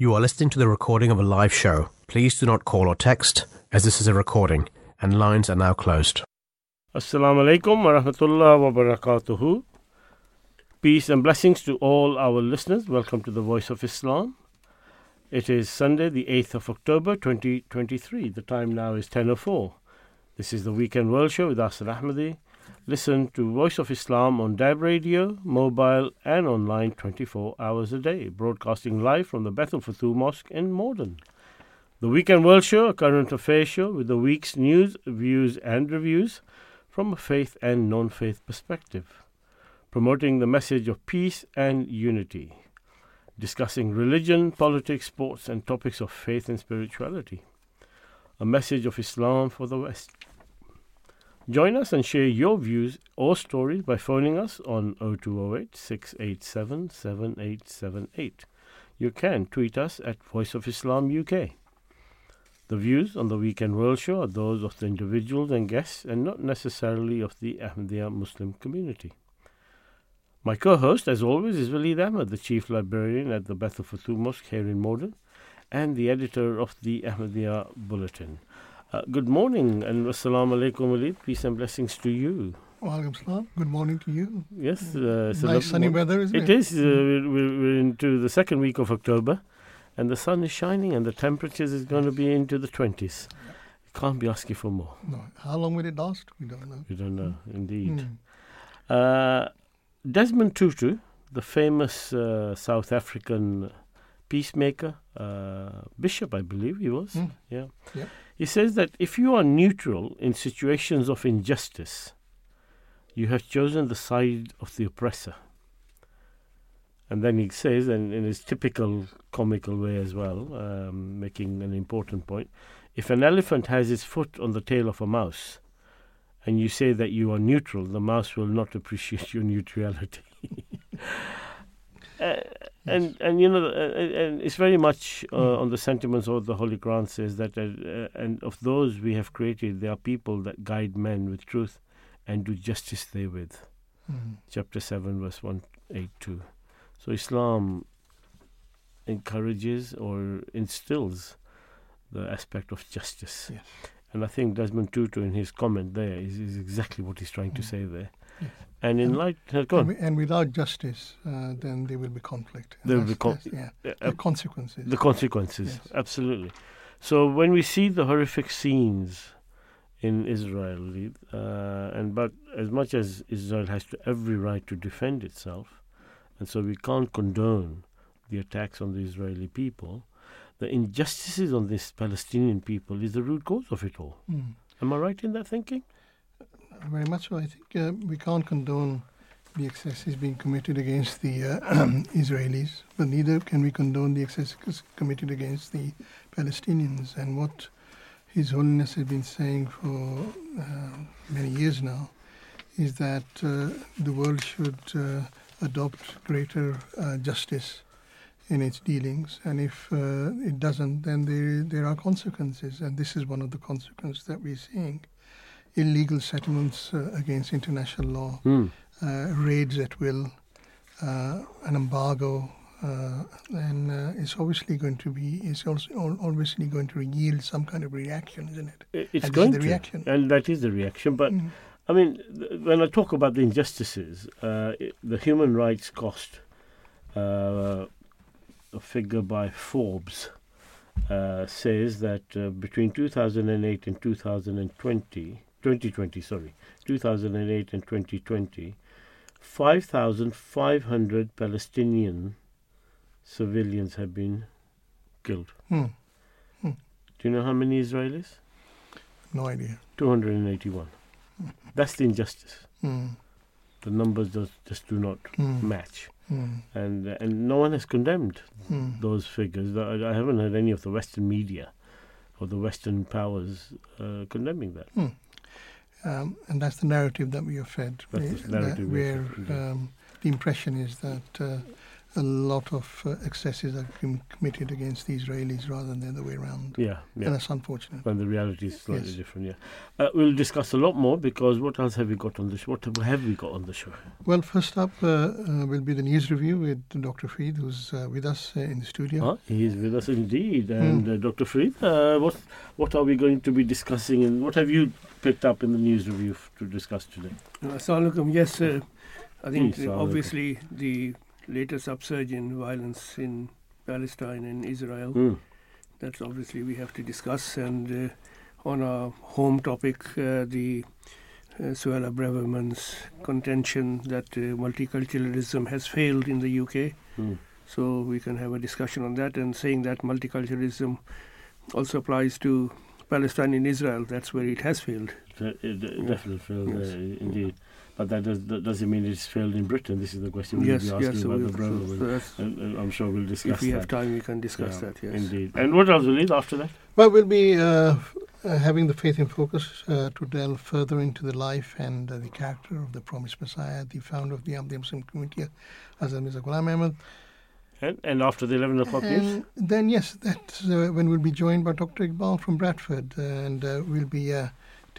You are listening to the recording of a live show. Please do not call or text, as this is a recording, and lines are now closed. Assalamu alaikum wa. Peace and blessings to all our listeners. Welcome to the Voice of Islam. It is Sunday, the 8th of October 2023. The time now is 10.04. This is the Weekend World Show with Asad Ahmadi. Listen to Voice of Islam on DAB radio, mobile, and online 24 hours a day, broadcasting live from the Baitul Futuh Mosque in Morden. The Weekend World Show, a current affairs show with the week's news, views, and reviews from a faith and non faith perspective, promoting the message of peace and unity, discussing religion, politics, sports, and topics of faith and spirituality. A message of Islam for the West. Join us and share your views or stories by phoning us on 0208 687 7878. You can tweet us at Voice of Islam UK. The views on the Weekend World Show are those of the individuals and guests and not necessarily of the Ahmadiyya Muslim community. My co host, as always, is Waleed Ahmad, the Chief Librarian at the Baitul Futuh Mosque here in Morden and the editor of the Ahmadiyya Bulletin. Uh, good morning and assalamu alaikum Waleed. Peace and blessings to you. Walaikum salam. Good morning to you. Yes, uh, nice sunny weather, isn't it? It is. Uh, we're, we're into the second week of October, and the sun is shining, and the temperatures is going to be into the twenties. You can't be asking for more. No. How long will it last? We don't know. We don't know, indeed. Hmm. Uh, Desmond Tutu, the famous uh, South African peacemaker, uh, bishop, I believe he was. Hmm. Yeah. Yeah. He says that if you are neutral in situations of injustice, you have chosen the side of the oppressor. And then he says, and in his typical comical way as well, um, making an important point if an elephant has its foot on the tail of a mouse, and you say that you are neutral, the mouse will not appreciate your neutrality. Uh, and and you know, uh, and it's very much uh, Mm. on the sentiments of the Holy Quran says that, uh, uh, and of those we have created, there are people that guide men with truth and do justice therewith. Hmm. Chapter seven, verse one eight two. So Islam encourages or instills the aspect of justice. Yes. And I think Desmond Tutu, in his comment there, is, is exactly what he's trying to Mm. say there. And in And- light, uh, go And, on. and without justice, uh, then there will be conflict. There will be con- yeah. Uh, The consequences. the consequences, Yes. absolutely. So when we see the horrific scenes in Israel, uh, and but as much as Israel has to every right to defend itself, and so we can't condone the attacks on the Israeli people, the injustices on this Palestinian people is the root cause of it all. Hmm. Am I right in that thinking? Very much so. I think uh, we can't condone the excesses being committed against the uh, Israelis, but neither can we condone the excesses committed against the Palestinians. And what His Holiness has been saying for uh, many years now is that uh, the world should uh, adopt greater uh, justice in its dealings, and if it doesn't, then there there are consequences, and this is one of the consequences that we're seeing illegal settlements uh, against international law, uh, raids at will, uh, an embargo, uh, and uh, it's obviously going to be, it's also obviously going to yield some kind of reaction, isn't it? It's is going the to, reaction. and that is the reaction. But Mm. I mean, th- when I talk about the injustices, uh, i- the human rights cost, uh, a figure by Forbes, uh, says that uh, between 2008 and 2020, 2020, sorry, 2008 and 2020, 5,500 Palestinian civilians have been killed. Hmm. Do you know how many Israelis? No idea. 281. That's the injustice. Hmm. The numbers just, just do not Hmm. match, Hmm. and and no one has condemned Hmm. those figures. I, I haven't heard any of the Western media or the Western powers uh, condemning that. Um, and that's the narrative that we are fed, That's the narrative we are where fed, um, the impression is that uh, a lot of uh, excesses are com- committed against the Israelis rather than the other way around. Yeah, yeah. And that's unfortunate. When the reality is slightly Yes. different, yeah. Uh, we'll discuss a lot more because what else have we got on the show? What have we got on the show? Well, first up uh, uh, will be the news review with Dr. Farid, who's uh, with us uh, in the studio. Huh? He is with us indeed. Hmm. And uh, Dr. Farid, uh, what what are we going to be discussing and what have you picked up in the news review f- to discuss today? Assalamu alaikum. Yes, uh, I think Please, uh, obviously the latest upsurge in violence in Palestine and Israel. Mm. That's obviously we have to discuss. And uh, on our home topic, uh, the uh, Suella Braverman's contention that uh, multiculturalism has failed in the UK. Mm. So we can have a discussion on that and saying that multiculturalism also applies to Palestine and Israel. That's where it has failed. It, definitely failed, Yes. uh, indeed. But that, does, that doesn't mean it's failed in Britain. This is the question we'll yes, be asking yes. So, about we, the so, Braverman. so And, and I'm sure we'll discuss if we that. have time, we can discuss Yeah, that. Yes. Indeed. And what else will lead after that? Well, we'll be uh, uh, having the Faith in Focus uh, to delve further into the life and uh, the character of the promised Messiah, the founder of the Ahmadiyya Muslim community, Hazrat Mirza Ghulam Ahmad. And, and after the 11 o'clock news? And then, yes, that's uh, when we'll be joined by Dr. Iqbal from Bradford, uh, and uh, we'll be uh,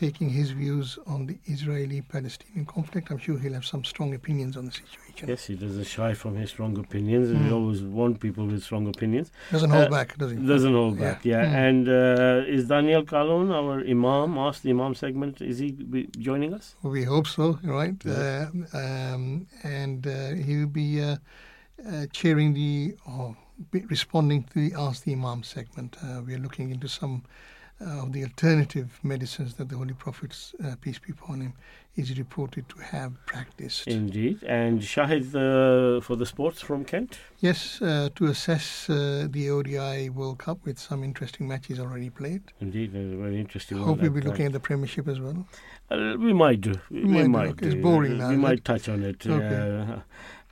taking his views on the Israeli-Palestinian conflict. I'm sure he'll have some strong opinions on the situation. Yes, he doesn't shy from his strong opinions, and we Mm. always want people with strong opinions. Doesn't hold Uh, back, does he? Doesn't hold Yeah. back, yeah. Mm. And uh, is Daniel Kalon, our Imam, Ask the Imam segment, is he be joining us? We hope so, right? Yeah. Uh, um, and uh, he'll be uh, uh, chairing the, or responding to the Ask the Imam segment. Uh, we are looking into some of the alternative medicines that the Holy Prophet, uh, peace be upon him, is reported to have practiced. Indeed. And Shahid uh, for the sports from Kent? Yes, uh, to assess uh, the ODI World Cup with some interesting matches already played. Indeed, a very interesting one. Hope we'll be looking at the Premiership as well. Uh, we might do. We, might might okay. It's boring now, We might touch on it. Okay.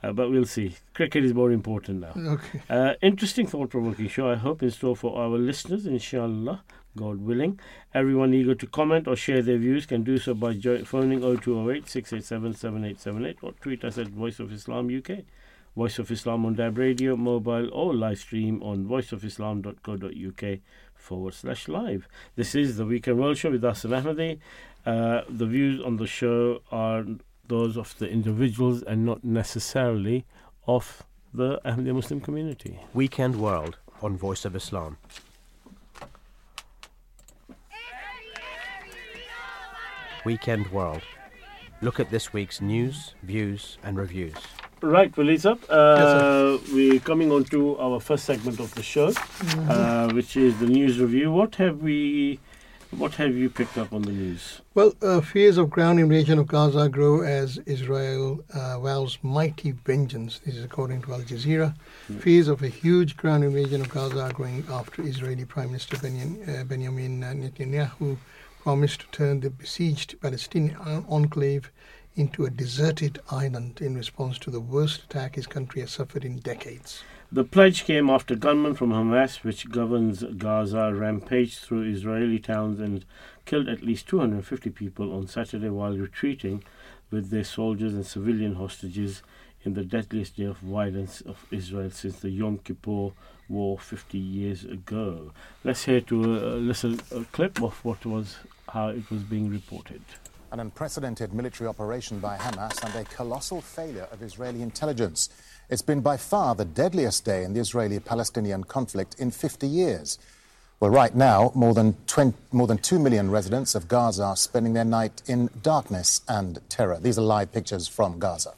Uh, but we'll see. Cricket is more important now. Okay. Uh, interesting, thought provoking show, I hope, in store for our listeners, inshallah, God willing. Everyone eager to comment or share their views can do so by jo- phoning 0208 687 7878 or tweet us at Voice of Islam UK. Voice of Islam on DAB Radio, mobile, or live stream on voiceofislam.co.uk forward slash live. This is the Weekend World Show with Asan Ahmadi. Uh, the views on the show are those of the individuals and not necessarily of the Ahmadiyya Muslim community. Weekend World on Voice of Islam. Weekend World. Look at this week's news, views, and reviews. Right, well, Lisa, uh, we're coming on to our first segment of the show, uh, which is the news review. What have we, what have you picked up on the news? Well, uh, fears of ground invasion of Gaza grow as Israel uh, vows mighty vengeance. This is according to Al Jazeera. Fears of a huge ground invasion of Gaza are growing after Israeli Prime Minister Benjamin, uh, Benjamin Netanyahu promised to turn the besieged Palestinian enclave into a deserted island in response to the worst attack his country has suffered in decades. The pledge came after gunmen from Hamas, which governs Gaza, rampaged through Israeli towns and killed at least 250 people on Saturday while retreating with their soldiers and civilian hostages in the deadliest day of violence of Israel since the Yom Kippur War 50 years ago. Let's hear to a, little a clip of what was how it was being reported. An unprecedented military operation by Hamas and a colossal failure of Israeli intelligence. It's been by far the deadliest day in the Israeli Palestinian conflict in 50 years. Well, right now, more than, 20, more than 2 million residents of Gaza are spending their night in darkness and terror. These are live pictures from Gaza.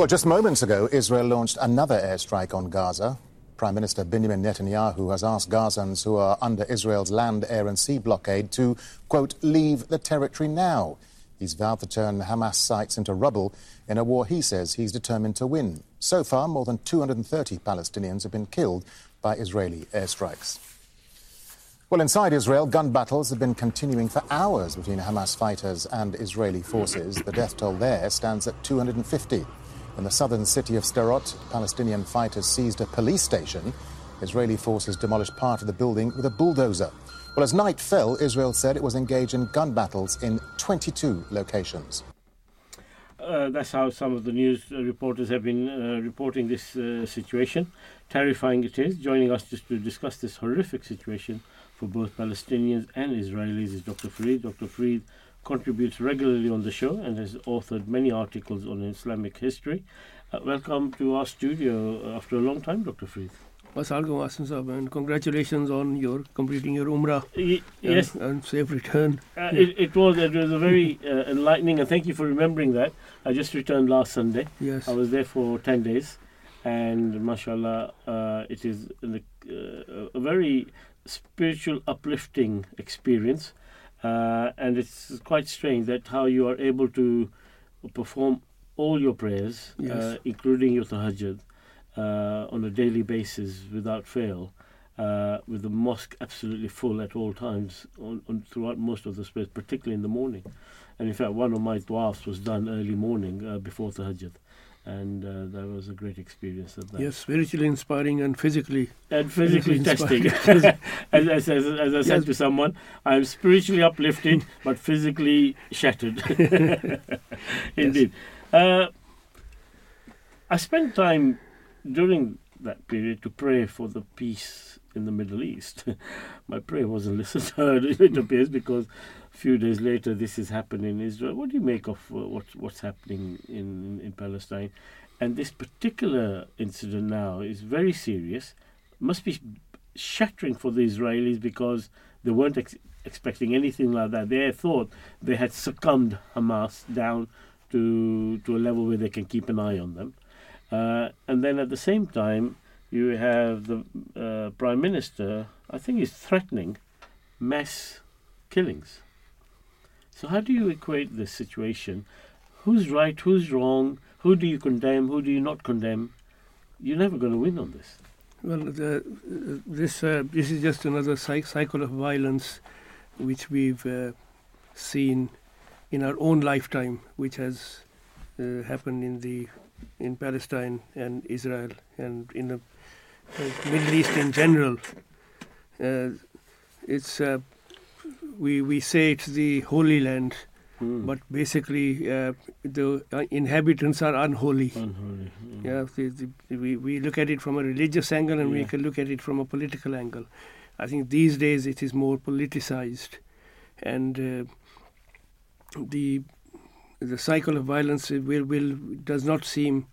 Well, just moments ago, Israel launched another airstrike on Gaza. Prime Minister Benjamin Netanyahu has asked Gazans who are under Israel's land, air, and sea blockade to, quote, leave the territory now. He's vowed to turn Hamas sites into rubble in a war he says he's determined to win. So far, more than 230 Palestinians have been killed by Israeli airstrikes. Well, inside Israel, gun battles have been continuing for hours between Hamas fighters and Israeli forces. The death toll there stands at 250. In the southern city of Sderot, Palestinian fighters seized a police station. Israeli forces demolished part of the building with a bulldozer. Well, as night fell, Israel said it was engaged in gun battles in 22 locations. Uh, that's how some of the news reporters have been uh, reporting this uh, situation. Terrifying it is. Joining us just to discuss this horrific situation for both Palestinians and Israelis is Dr. Farid. Dr. Farid contributes regularly on the show and has authored many articles on Islamic history. Uh, welcome to our studio after a long time, Dr. Farid. Wasalaikum Aslam and congratulations on your completing your Umrah. Y- and- yes, And, safe return. Uh, it, it was it was a very uh, enlightening, and thank you for remembering that. I just returned last Sunday. Yes. I was there for ten days, and mashallah, uh, it is uh, a very spiritual, uplifting experience, uh, and it's quite strange that how you are able to perform all your prayers, uh, including your tahajjud, uh, on a daily basis without fail. Uh, with the mosque absolutely full at all times on, on throughout most of the space, particularly in the morning. And in fact, one of my tawafs was done early morning uh, before Tahajjud, and uh, that was a great experience at that. Yes, spiritually inspiring and physically. And physically Physically testing. as, as, as, as I said Yes. to someone, I'm spiritually uplifted, but physically shattered. Indeed. Uh, I spent time during that period to pray for the peace in the Middle East. My prayer wasn't listened to, it appears, because few days later this has happened in Israel. What do you make of uh, what, what's happening in, in Palestine? And this particular incident now is very serious, must be shattering for the Israelis because they weren't ex- expecting anything like that. They thought they had succumbed Hamas down to to a level where they can keep an eye on them. Uh, and then at the same time, you have the uh, prime minister. I think he's threatening mass killings. So how do you equate this situation? Who's right? Who's wrong? Who do you condemn? Who do you not condemn? You're never going to win on this. Well, the, uh, this uh, this is just another cy- cycle of violence, which we've uh, seen in our own lifetime, which has uh, happened in the in Palestine and Israel and in the uh, Middle East in general. Uh, it's we we say it's the Holy Land, Mm. but basically uh, the uh, inhabitants are unholy. Unholy. Mm. Yeah, the, the, we, we look at it from a religious angle and we can look at it from a political angle. I think these days it is more politicized, and uh, the the cycle of violence will, will does not seem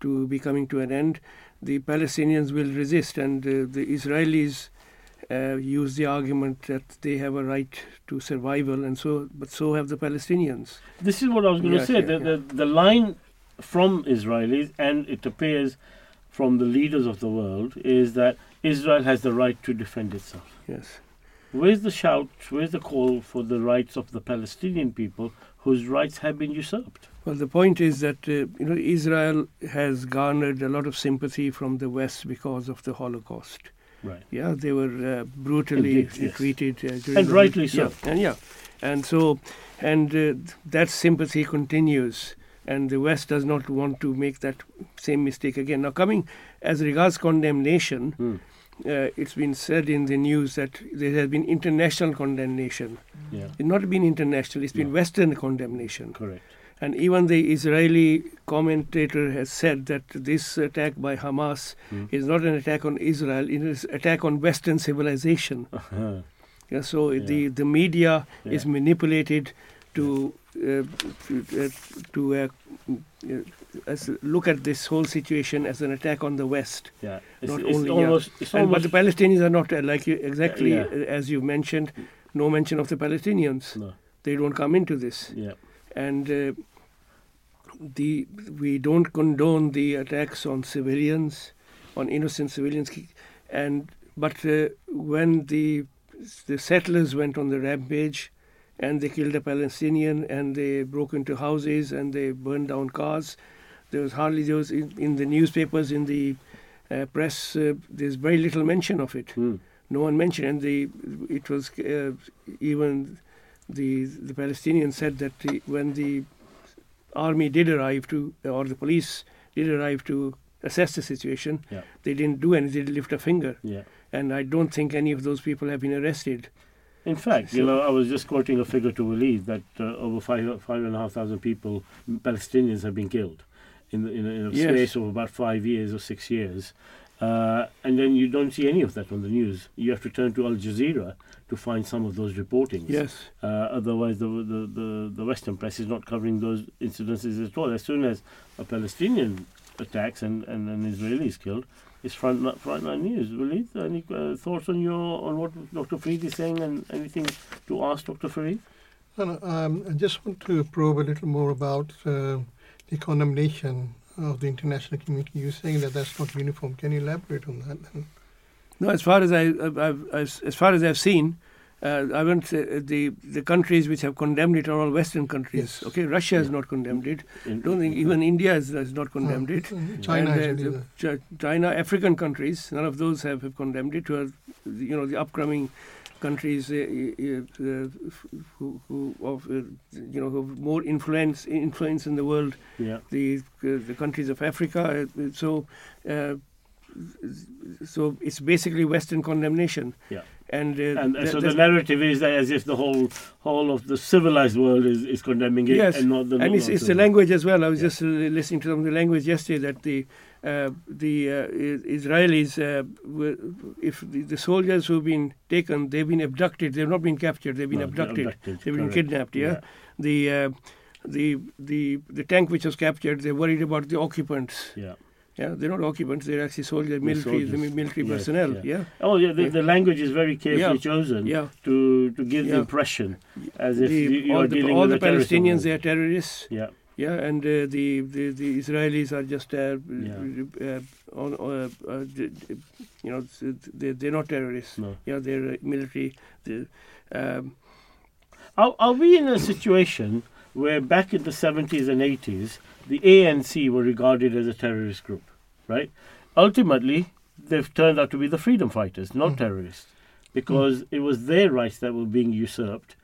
to be coming to an end. The Palestinians will resist, and uh, the Israelis uh, use the argument that they have a right to survival, and so but so have the Palestinians. This is what I was going to say. yeah, the, yeah. The, the line from Israelis, and it appears from the leaders of the world, is that Israel has the right to defend itself. Yes. Where's the shout? Where's the call for the rights of the Palestinian people whose rights have been usurped? Well, the point is that uh, you know Israel has garnered a lot of sympathy from the West because of the Holocaust. Right. Yeah, they were uh, brutally Indeed, yes. treated, uh, And the- rightly so. Yeah, and yeah, and so and uh, that sympathy continues, and the West does not want to make that same mistake again. Now, coming as regards condemnation, Hmm. uh, it's been said in the news that there has been international condemnation. Yeah. It's not been international; it's been No. Western condemnation. Correct. And even the Israeli commentator has said that this attack by Hamas Hmm. is not an attack on Israel, it is an attack on Western civilization. Uh-huh. Yeah, so Yeah. the, the media is manipulated to uh, to, uh, to uh, uh, as look at this whole situation as an attack on the West. Yeah. It's, Not it's only- yeah. almost. And, but the Palestinians are not uh, like you, exactly Yeah. uh, as you mentioned. No mention of the Palestinians. no. They don't come into this. Yeah. and uh, the we don't condone the attacks on civilians, on innocent civilians, and but uh, when the the settlers went on the rampage, and they killed a Palestinian, and they broke into houses, and they burned down cars. There was hardly there was in, in the newspapers, in the uh, press. Uh, there's very little mention of it. Hmm. No one mentioned, and the it was uh, even the the Palestinians said that the, when the army did arrive to or the police did arrive to assess the situation, Yeah. they didn't do anything. They didn't lift a finger, Yeah. and I don't think any of those people have been arrested. In fact, you know, I was just quoting a figure to Walid that uh, over five five and a half thousand people, Palestinians, have been killed in the, in a, in a Yes. space of about five years or six years, uh, and then you don't see any of that on the news. You have to turn to Al Jazeera to find some of those reportings. Yes. Uh, otherwise, the, the the the Western press is not covering those incidences at all. As soon as a Palestinian attacks and, and an Israeli is killed, it's front front line news. Walid, any uh, thoughts on your on what Dr. Farid is saying, and anything to ask Dr. Farid? No, um, I just want to probe a little more about uh, the condemnation of the international community. You're saying that that's not uniform. Can you elaborate on that? then? No, as far as I, I've, I've, as, as far as I've seen, uh, I went uh, the the countries which have condemned it are all Western countries. Yes. Okay, Russia has not condemned it. In- Don't think even India has, has not condemned Uh, it. uh, China and, uh, been Ch- China, African countries, none of those have, have condemned it. To you know, the upcoming countries, uh, uh, who, who of uh, you know, who have more influence influence in the world yeah, the uh, the countries of Africa. So, uh, so it's basically Western condemnation. Yeah. And, uh, and, so the narrative is that as if the whole whole of the civilized world is, is condemning it, Yes, and not the and it's, it's the language as well. I was Yeah. just listening to some of the language yesterday that the uh, the uh, Israelis, uh, were, if the, the soldiers who've been taken, they've been abducted. They've not been captured. They've been No, abducted. abducted, They've been kidnapped. Yeah. The uh, the the the tank which was captured. They're worried about the occupants. yeah. Yeah, they're not occupants. They're actually soldiers, military, the soldiers. military Yes, personnel. yeah. Yeah. Oh yeah, the, Yeah. the language is very carefully Yeah. chosen Yeah. to to give the impression as if The- you, you all are the, all with the Palestinians, they are terrorists. Yeah, Yeah, and uh, the, the the Israelis are just uh, Yeah. uh, on, uh, uh, you know, they they're not terrorists. no. Yeah, they're uh, military. The, um, Are, are we in a situation where back in the 70s and 80s, the ANC were regarded as a terrorist group, right? Ultimately, they've turned out to be the freedom fighters, not Mhm. terrorists, because it was their rights that were being usurped,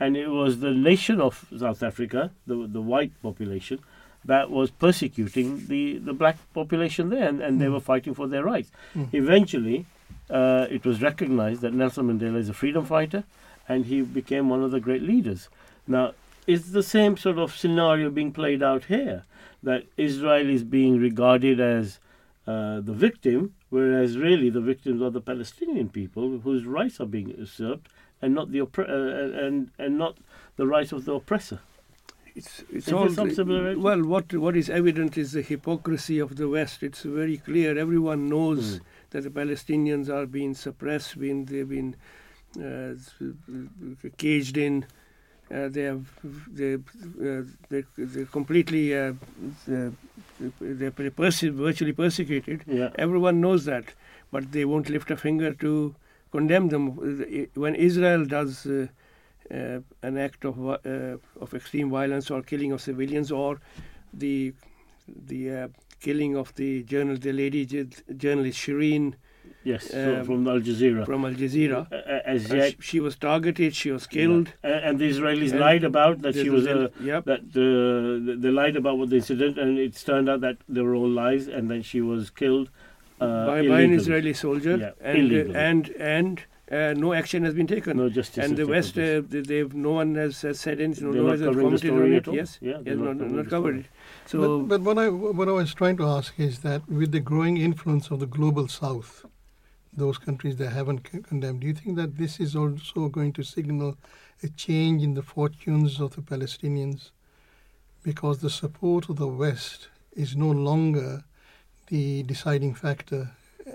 and it was the nation of South Africa, the, the white population, that was persecuting the, the black population there, and, and they Mhm. were fighting for their rights. Mm. Eventually, uh, it was recognized that Nelson Mandela is a freedom fighter, and he became one of the great leaders. Now, is the same sort of scenario being played out here? That Israel is being regarded as uh, the victim, whereas really the victims are the Palestinian people whose rights are being usurped, and not the oppre- uh, and and not the rights of the oppressor. it's it's Is all there some similarity? well. What what is evident is the hypocrisy of the West. It's very clear. Everyone knows Mm. that the Palestinians are being suppressed. Being they've been uh, caged in. Uh, they have they uh, they they're completely uh, they're, they're perse- virtually persecuted. Yeah, Everyone knows that, but they won't lift a finger to condemn them. When Israel does uh, uh, an act of uh, of extreme violence or killing of civilians, or the the uh, killing of the journal the lady journalist Shireen yes, Um, from Al Jazeera. from Al Jazeera, Uh, uh, as uh, yet, sh- she was targeted, she was killed. Yeah. And, and the Israelis And lied about that she was a yep. that uh, they lied about what the incident, and it turned out that they were all lies, and then she was killed uh, by, by an. Israeli soldier, Yeah, and uh, and and uh, no action has been taken. No justice. and the West, uh, they, they've no one has, has said anything. No They're one not has covering the commented story on at it. all? Yes, Yeah, yes, they're not, not covering not covered it. So but, but what I what I was trying to ask is that with the growing influence of the global South, those countries that haven't condemned, do you think that this is also going to signal a change in the fortunes of the Palestinians, because the support of the West is no longer the deciding factor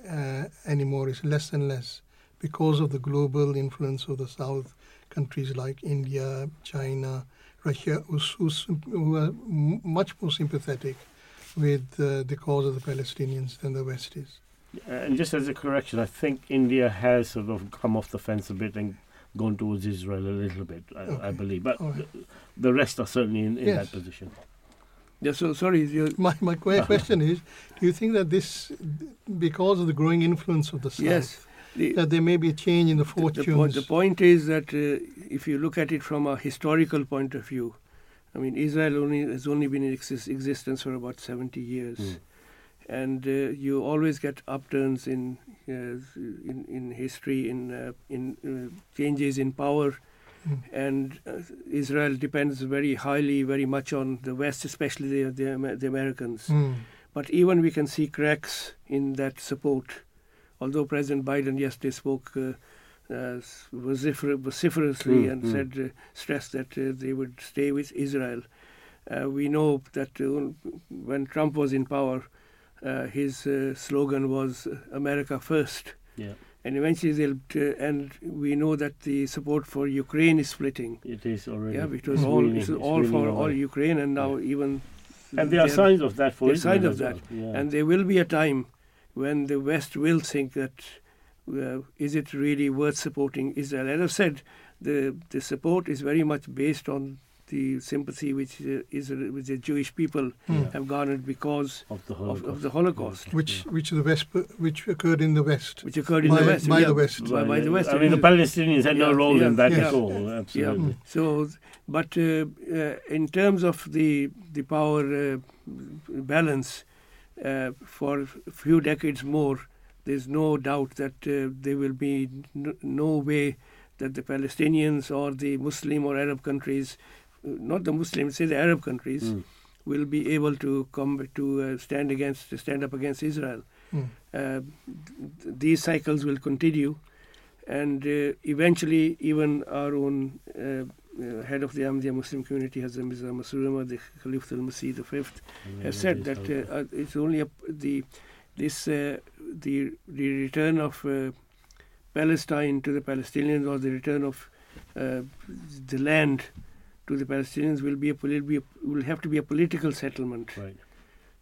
uh, anymore; it's less and less because of the global influence of the South countries like India, China, Russia, who, are much more sympathetic with uh, the cause of the Palestinians than the West is. And just as a correction, I think India has sort of come off the fence a bit and gone towards Israel a little bit, I, I believe. But right. the, the rest are certainly in, in Yes. that position. Yeah, so sorry, My, my que- question is do you think that this, because of the growing influence of the South, yes. The, that there may be a change in the the, fortunes? the, point, the point is that uh, if you look at it from a historical point of view, I mean, Israel only has only been in exis- existence for about 70 years. Mm. and uh, you always get upturns in uh, in in history, in uh, in uh, changes in power, Mm. and uh, Israel depends very highly, very much on the West, especially the the, the Americans. Mm. But even we can see cracks in that support. Although President Biden yesterday spoke uh, uh, vocifer- vociferously Mm, and mm. said, uh, stressed that uh, they would stay with Israel. Uh, we know that when Trump was in power, uh, his uh, slogan was America first. Yeah. And eventually they'll, and we know that the support for Ukraine is splitting. It is already. Yeah, it's all, it's all for all. Ukraine, and now even. And there are signs of that for there are Israel signs of that. well. Yeah. and there will be a time when the West will think that uh, is it really worth supporting Israel? As I've said, the the support is very much based on the sympathy which uh, Israel, which the Jewish people Mm. have garnered because of the Holocaust. of the Holocaust, Which which the West which occurred in the West. which occurred in By- the West. by yeah, the West. By, by the West. I mean, the Palestinians had no role yeah, in that yeah. at all. Absolutely. So, but uh, uh, in terms of the the power uh, balance, uh, for a few decades more, there's no doubt that uh, there will be n- no way that the Palestinians or the Muslim or Arab countries, not the Muslims, say the Arab countries, Mm. will be able to come to uh, stand against to stand up against Israel. Mm. Uh, th- these cycles will continue, and uh, eventually, even our own uh, uh, head of the Ahmadiyya Muslim community, Hazrat Mirza Masroor the Khalifatul Masih the Fifth, has said that uh, uh, it's only a, the this uh, the the return of uh, Palestine to the Palestinians or the return of uh, the land to the Palestinians will be a, will be a, will have to be a political settlement. Right.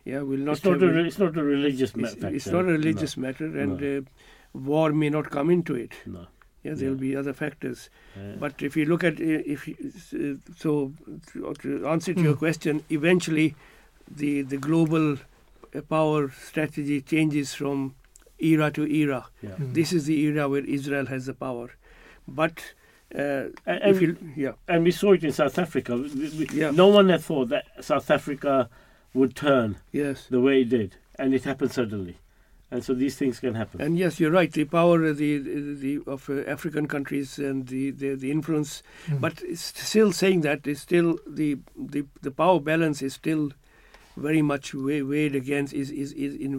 Yeah, will not. It's not, a, re- it's not a religious matter. it's not a religious matter, and No. uh, war may not come into it. No. Yeah, there'll Yeah. be other factors. Uh, But if you look at uh, if you, uh, so to to answer to your Hmm. question, eventually the the global uh, power strategy changes from era to era. yeah. Mm. This is the era where Israel has the power. But uh, And, if you yeah and we saw it in South Africa. We, we, Yeah. No one had thought that South Africa would turn yes. the way it did, and it happened suddenly. And so these things can happen. And yes, you're right. The power of the the of uh, African countries and the, the, the influence, Mm. but it's still saying that is still the, the the power balance is still very much weighed against is is, is in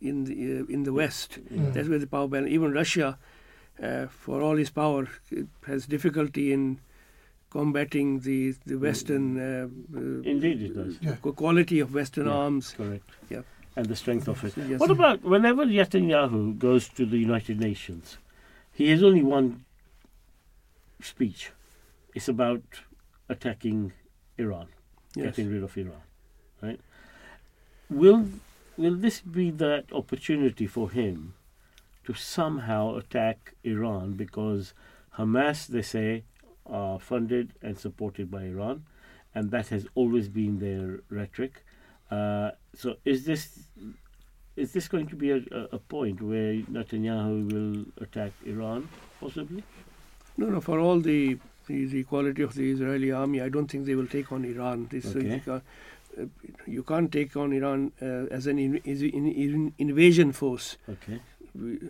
in the uh, in the West. Mm. That's where the power balance. Even Russia, uh, for all his power, has difficulty in combating the the Western uh, uh, Indeed, it does. Yeah. quality of Western Yeah. arms. Correct. Yeah. And the strength of it. Yes. What about whenever Netanyahu goes to the United Nations, he has only one speech. It's about attacking Iran, Yes. getting rid of Iran, right? Will will this be that opportunity for him to somehow attack Iran because Hamas, they say, are funded and supported by Iran, and that has always been their rhetoric. Uh, so is this is this going to be a, a, point where Netanyahu will attack Iran, possibly? No, no. For all the, the quality of the Israeli army, I don't think they will take on Iran. This Okay. you, can't, uh, you can't take on Iran uh, as an in, in, invasion force. Okay.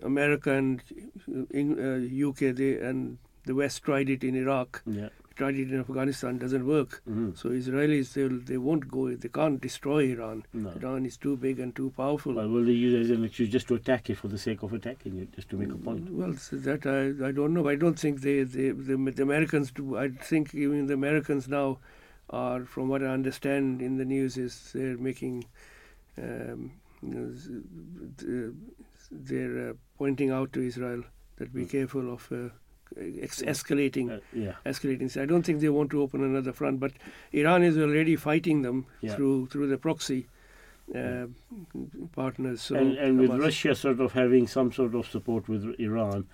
America and uh, uh, UK they, and the West tried it in Iraq, Yeah. tried it in Afghanistan, doesn't work. Mhm. So Israelis they they won't go. They can't destroy Iran. No. Iran is too big and too powerful. Well, will they use it as an excuse just to attack it for the sake of attacking it, just to make a point? Well, so that I, I don't know. I don't think they, they the, the Americans do. I think even the Americans now are, from what I understand in the news, is they're making, um, you know, s- th- they're uh, pointing out to Israel that be Mm. careful of uh, ex- escalating. Uh, yeah. Escalating. So I don't think they want to open another front, but Iran is already fighting them Yeah. through through the proxy uh, Yeah. partners. So and and with Russia sort of having some sort of support with Iran,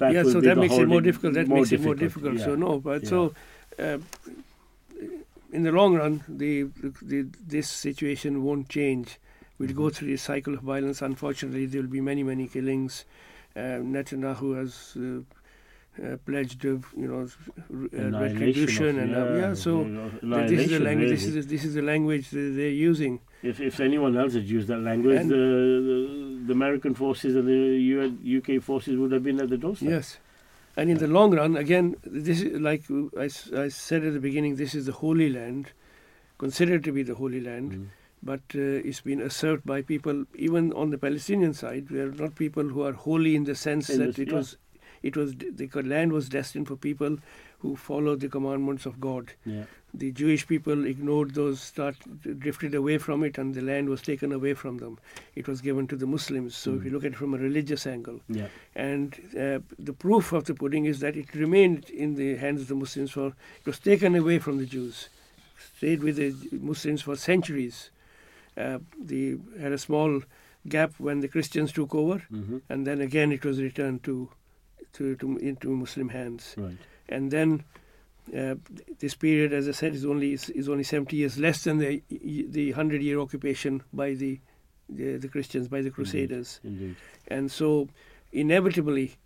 yeah, so that makes it more difficult. That makes it more difficult. So no, but Yeah. so uh, in the long run, the, the this situation won't change. We'll go Mhm. through a cycle of violence. Unfortunately, there will be many, many killings. Uh, Netanyahu has uh, uh, pledged, uh, you know, uh, retribution, of- and uh, yeah. So this is the language. This really. is this is the language that they're using. If, if anyone else had used that language, the, the, the American forces and the UK forces would have been at the doorstep. Yes. And in the long run, again, this is like I, I said at the beginning, this is the Holy Land, considered to be the Holy Land, Mm. But uh, it's been asserted by people, even on the Palestinian side, we are not people who are holy in the sense that it yeah. was, it was the land was destined for people who follow the commandments of God. Yeah. The Jewish people ignored those, start drifted away from it, and the land was taken away from them. It was given to the Muslims. So if Mm. you look at it from a religious angle, Yeah. and uh, the proof of the pudding is that it remained in the hands of the Muslims for it was taken away from the Jews, stayed with the Muslims for centuries. Uh, the had a small gap when the Christians took over, hmm and then again it was returned to to, to into Muslim hands. Right. And then uh, this period, as I said, is only is, is only 70 years less than the the hundred year occupation by the, the the Christians by the Crusaders Indeed. and so inevitably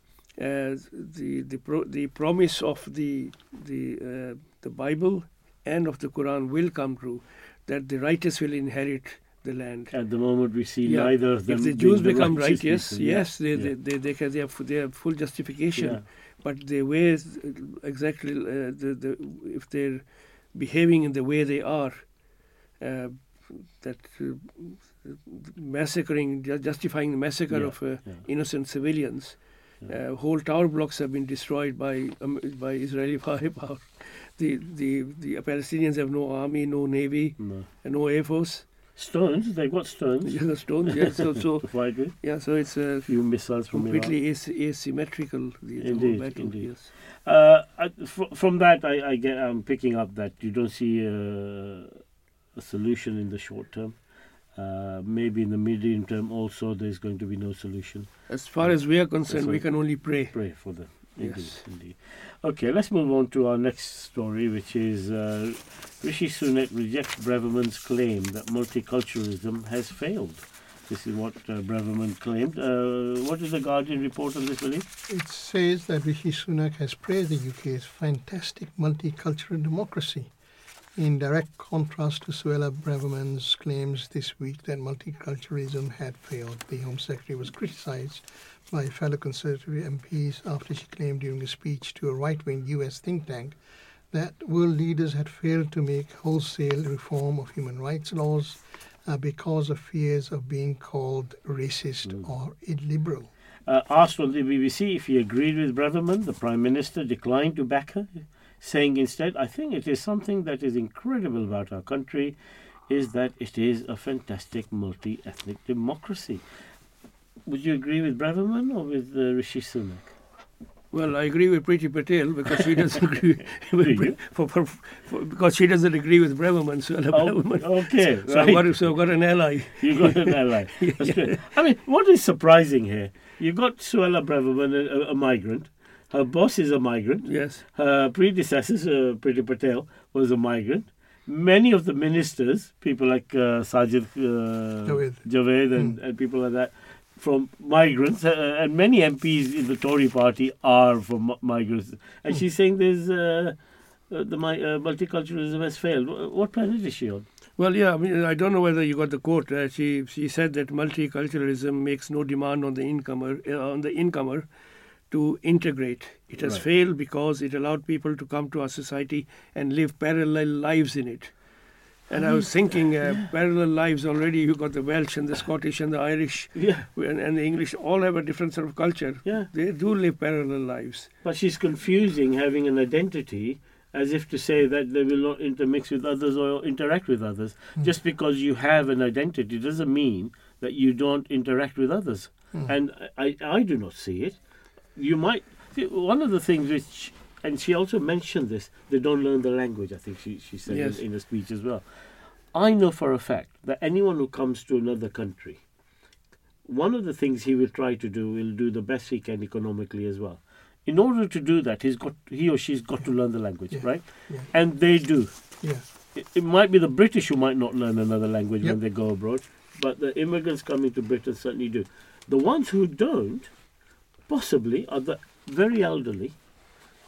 uh, the the pro- the promise of the the uh, the Bible and of the Quran will come true that the righteous will inherit the land. At the moment, we see Yeah. neither of them. If the Jews the become righteous righteous, people. Yeah. yes, they, Yeah. they, they, they, they, have, they have full justification. But the way is, exactly uh, the, the if they're behaving in the way they are, uh, that uh, massacring, justifying the massacre of uh, innocent civilians. Uh, whole tower blocks have been destroyed by um, by Israeli firepower. The, the the Palestinians have no army, no navy, No. and no air force. Stones, they've got stones Yeah, stones. Yeah, so so yeah, so it's a few missiles from completely as- asymmetrical. The, Indeed, battle. indeed. Yes. Uh, I, fr- from that, I, I get, I'm picking up that you don't see uh, a solution in the short term. Uh, maybe in the medium term also there's going to be no solution. As far as we are concerned, we can only pray. Pray for them. Indeed, Yes. indeed. Okay, let's move on to our next story, which is uh, Rishi Sunak rejects Braverman's claim that multiculturalism has failed. This is what uh, Braverman claimed. Uh, what is the Guardian report on this, Willie? It says that Rishi Sunak has praised the UK's fantastic multicultural democracy, in direct contrast to Suella Braverman's claims this week that multiculturalism had failed. The Home Secretary was criticised by fellow Conservative MPs after she claimed during a speech to a right wing US think tank that world leaders had failed to make wholesale reform of human rights laws uh, because of fears of being called racist or illiberal. Uh, asked on the BBC if he agreed with Braverman, the Prime Minister declined to back her, saying instead, I think it is something that is incredible about our country is that it is a fantastic multi ethnic democracy. Would you agree with Braverman or with uh, Rishi Sunak? Well, I agree with Priti Patel because she doesn't agree with you? for, for, for, because she doesn't agree with Braverman. So, Braverman. okay, so, I've got, so I've got an ally. You got an ally. That's good. I mean, what is surprising here? You've got Suella Braverman, a, a migrant. Her boss is a migrant. Yes. Her predecessor, uh, Priti Patel, was a migrant. Many of the ministers, people like uh, Sajid uh, Javed. Javed and, and people like that, from migrants, uh, and many MPs in the Tory party are from migrants. And she's saying there's uh, uh, the uh, multiculturalism has failed. What planet is she on? Well, yeah. I mean, I don't know whether you got the quote. Uh, she she said that multiculturalism makes no demand on the incomer uh, on the incomer to integrate. It has Right. failed because it allowed people to come to our society and live parallel lives in it. And I was thinking, uh, parallel lives already. You've got the Welsh and the Scottish and the Irish Yeah, and, and the English. All have a different sort of culture. yeah. They do live parallel lives. But she's confusing having an identity as if to say that they will not intermix with others or interact with others. Just because you have an identity doesn't mean that you don't interact with others. And I, I do not see it. You might. See, one of the things which. And she also mentioned this, they don't learn the language, I think she, she said Yes. in, in a speech as well. I know for a fact that anyone who comes to another country, one of the things he will try to do will do the best he can economically as well. In order to do that, he's got he or she's got to learn the language, Yeah. right? Yeah. And they do. Yeah. It, it might be the British who might not learn another language when they go abroad, but the immigrants coming to Britain certainly do. The ones who don't, possibly, are the very elderly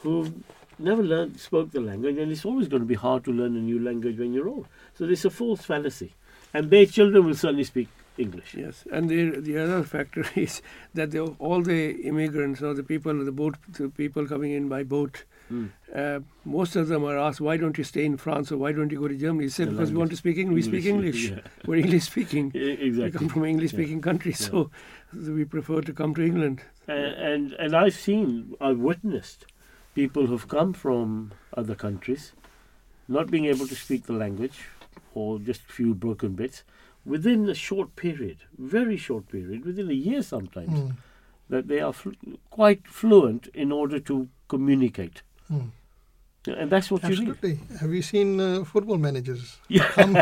who never learned spoke the language, and it's always going to be hard to learn a new language when you're old. So there's a false fallacy. and their children will certainly speak English. Yes, and the the other factor is that the, all the immigrants or the people, the boat, the people coming in by boat, Mm. uh, most of them are asked, "Why don't you stay in France or why don't you go to Germany?" He said, The "Because we want to speak English. We speak English. Yeah. We're English speaking. E- We come from English speaking Yeah. countries, so, so we prefer to come to England." Uh, and and I've seen, I've witnessed people who've come from other countries, not being able to speak the language, or just a few broken bits, within a short period, very short period, within a year sometimes, Mm. that they are flu- quite fluent in order to communicate, Mm. And that's what you need. Have you seen uh, football managers? Yeah. Come,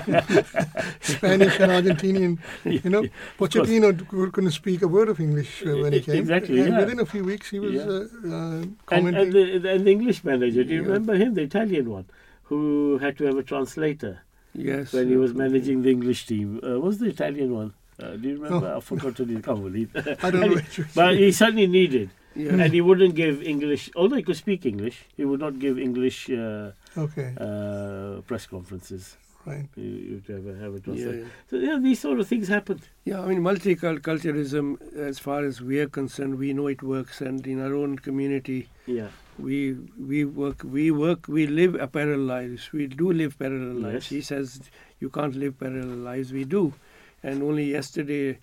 Spanish and Argentinian. You know, course. Pochettino d- couldn't speak a word of English uh, when he came. exactly, And yeah. within a few weeks, he was Yeah. uh, uh, And, commenting. and, the, and the English manager, do you Yeah. remember him, the Italian one, who had to have a translator? Yes, when he was managing the English team. Uh, what was the Italian one? Uh, do you remember? I've forgotten his. Can't believe. I don't know Anyway, which. but he certainly needed, Yeah. and he wouldn't give English. Although he could speak English, he would not give English uh, Okay, uh, press conferences. right. You, you have a, have a yeah, yeah. So yeah, these sort of things happen. Yeah, I mean, multiculturalism, as far as we are concerned, we know it works, and in our own community, Yeah, we we work, we work, we live a parallel lives. We do live parallel lives. Yes. He says you can't live parallel lives. We do, and only yesterday.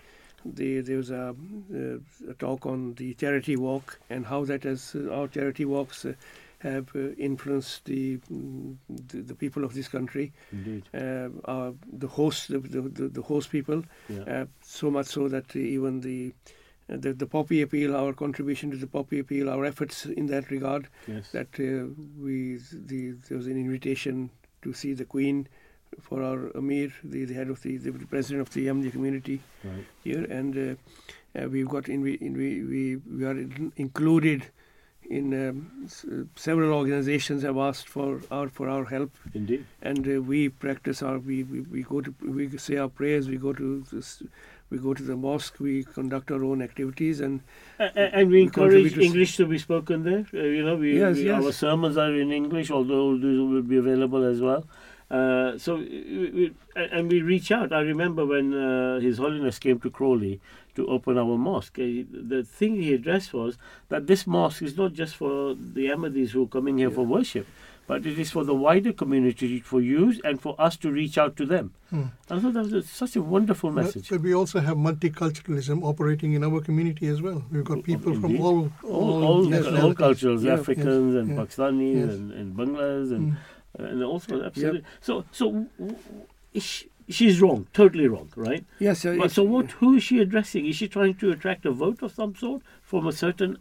The, there was a, uh, a talk on the charity walk and how that has uh, our charity walks uh, have uh, influenced the, the the people of this country, indeed. uh, our, the host the, the, the, host people, Yeah, uh, so much so that uh, even the, uh, the the poppy appeal, our contribution to the poppy appeal, our efforts in that regard, yes. that uh, we the there was an invitation to see the Queen for our Amir, the, the head of the, the president of the Ahmadiyya community right. here, and uh, uh, we've got in, we, in we, we we are in, included in um, s- uh, several organizations have asked for our for our help Indeed. and uh, we practice our we, we, we go to we say our prayers we go to this, we go to the mosque we conduct our own activities and A- a- And we We encourage to s- English to be spoken there. Uh, you know, we, Yes, we- yes. our sermons are in English, although these will be available as well. Uh, so, we, we, and we reach out. I remember when uh, His Holiness came to Crawley to open our mosque. Uh, the thing he addressed was that this mosque is not just for the Ahmadis who are coming here for worship, but it is for the wider community for use and for us to reach out to them. Hmm. I thought that was such a wonderful message. but we also have multiculturalism operating in our community as well. We've got people from Indeed. all all, all, all cultures, Yeah, Africans and yeah, Pakistanis yes. and, and Banglas and Mm. And also absolutely. So so is she, she's wrong, totally wrong, right? yes uh, But so what? Who is she addressing? Is she trying to attract a vote of some sort from a certain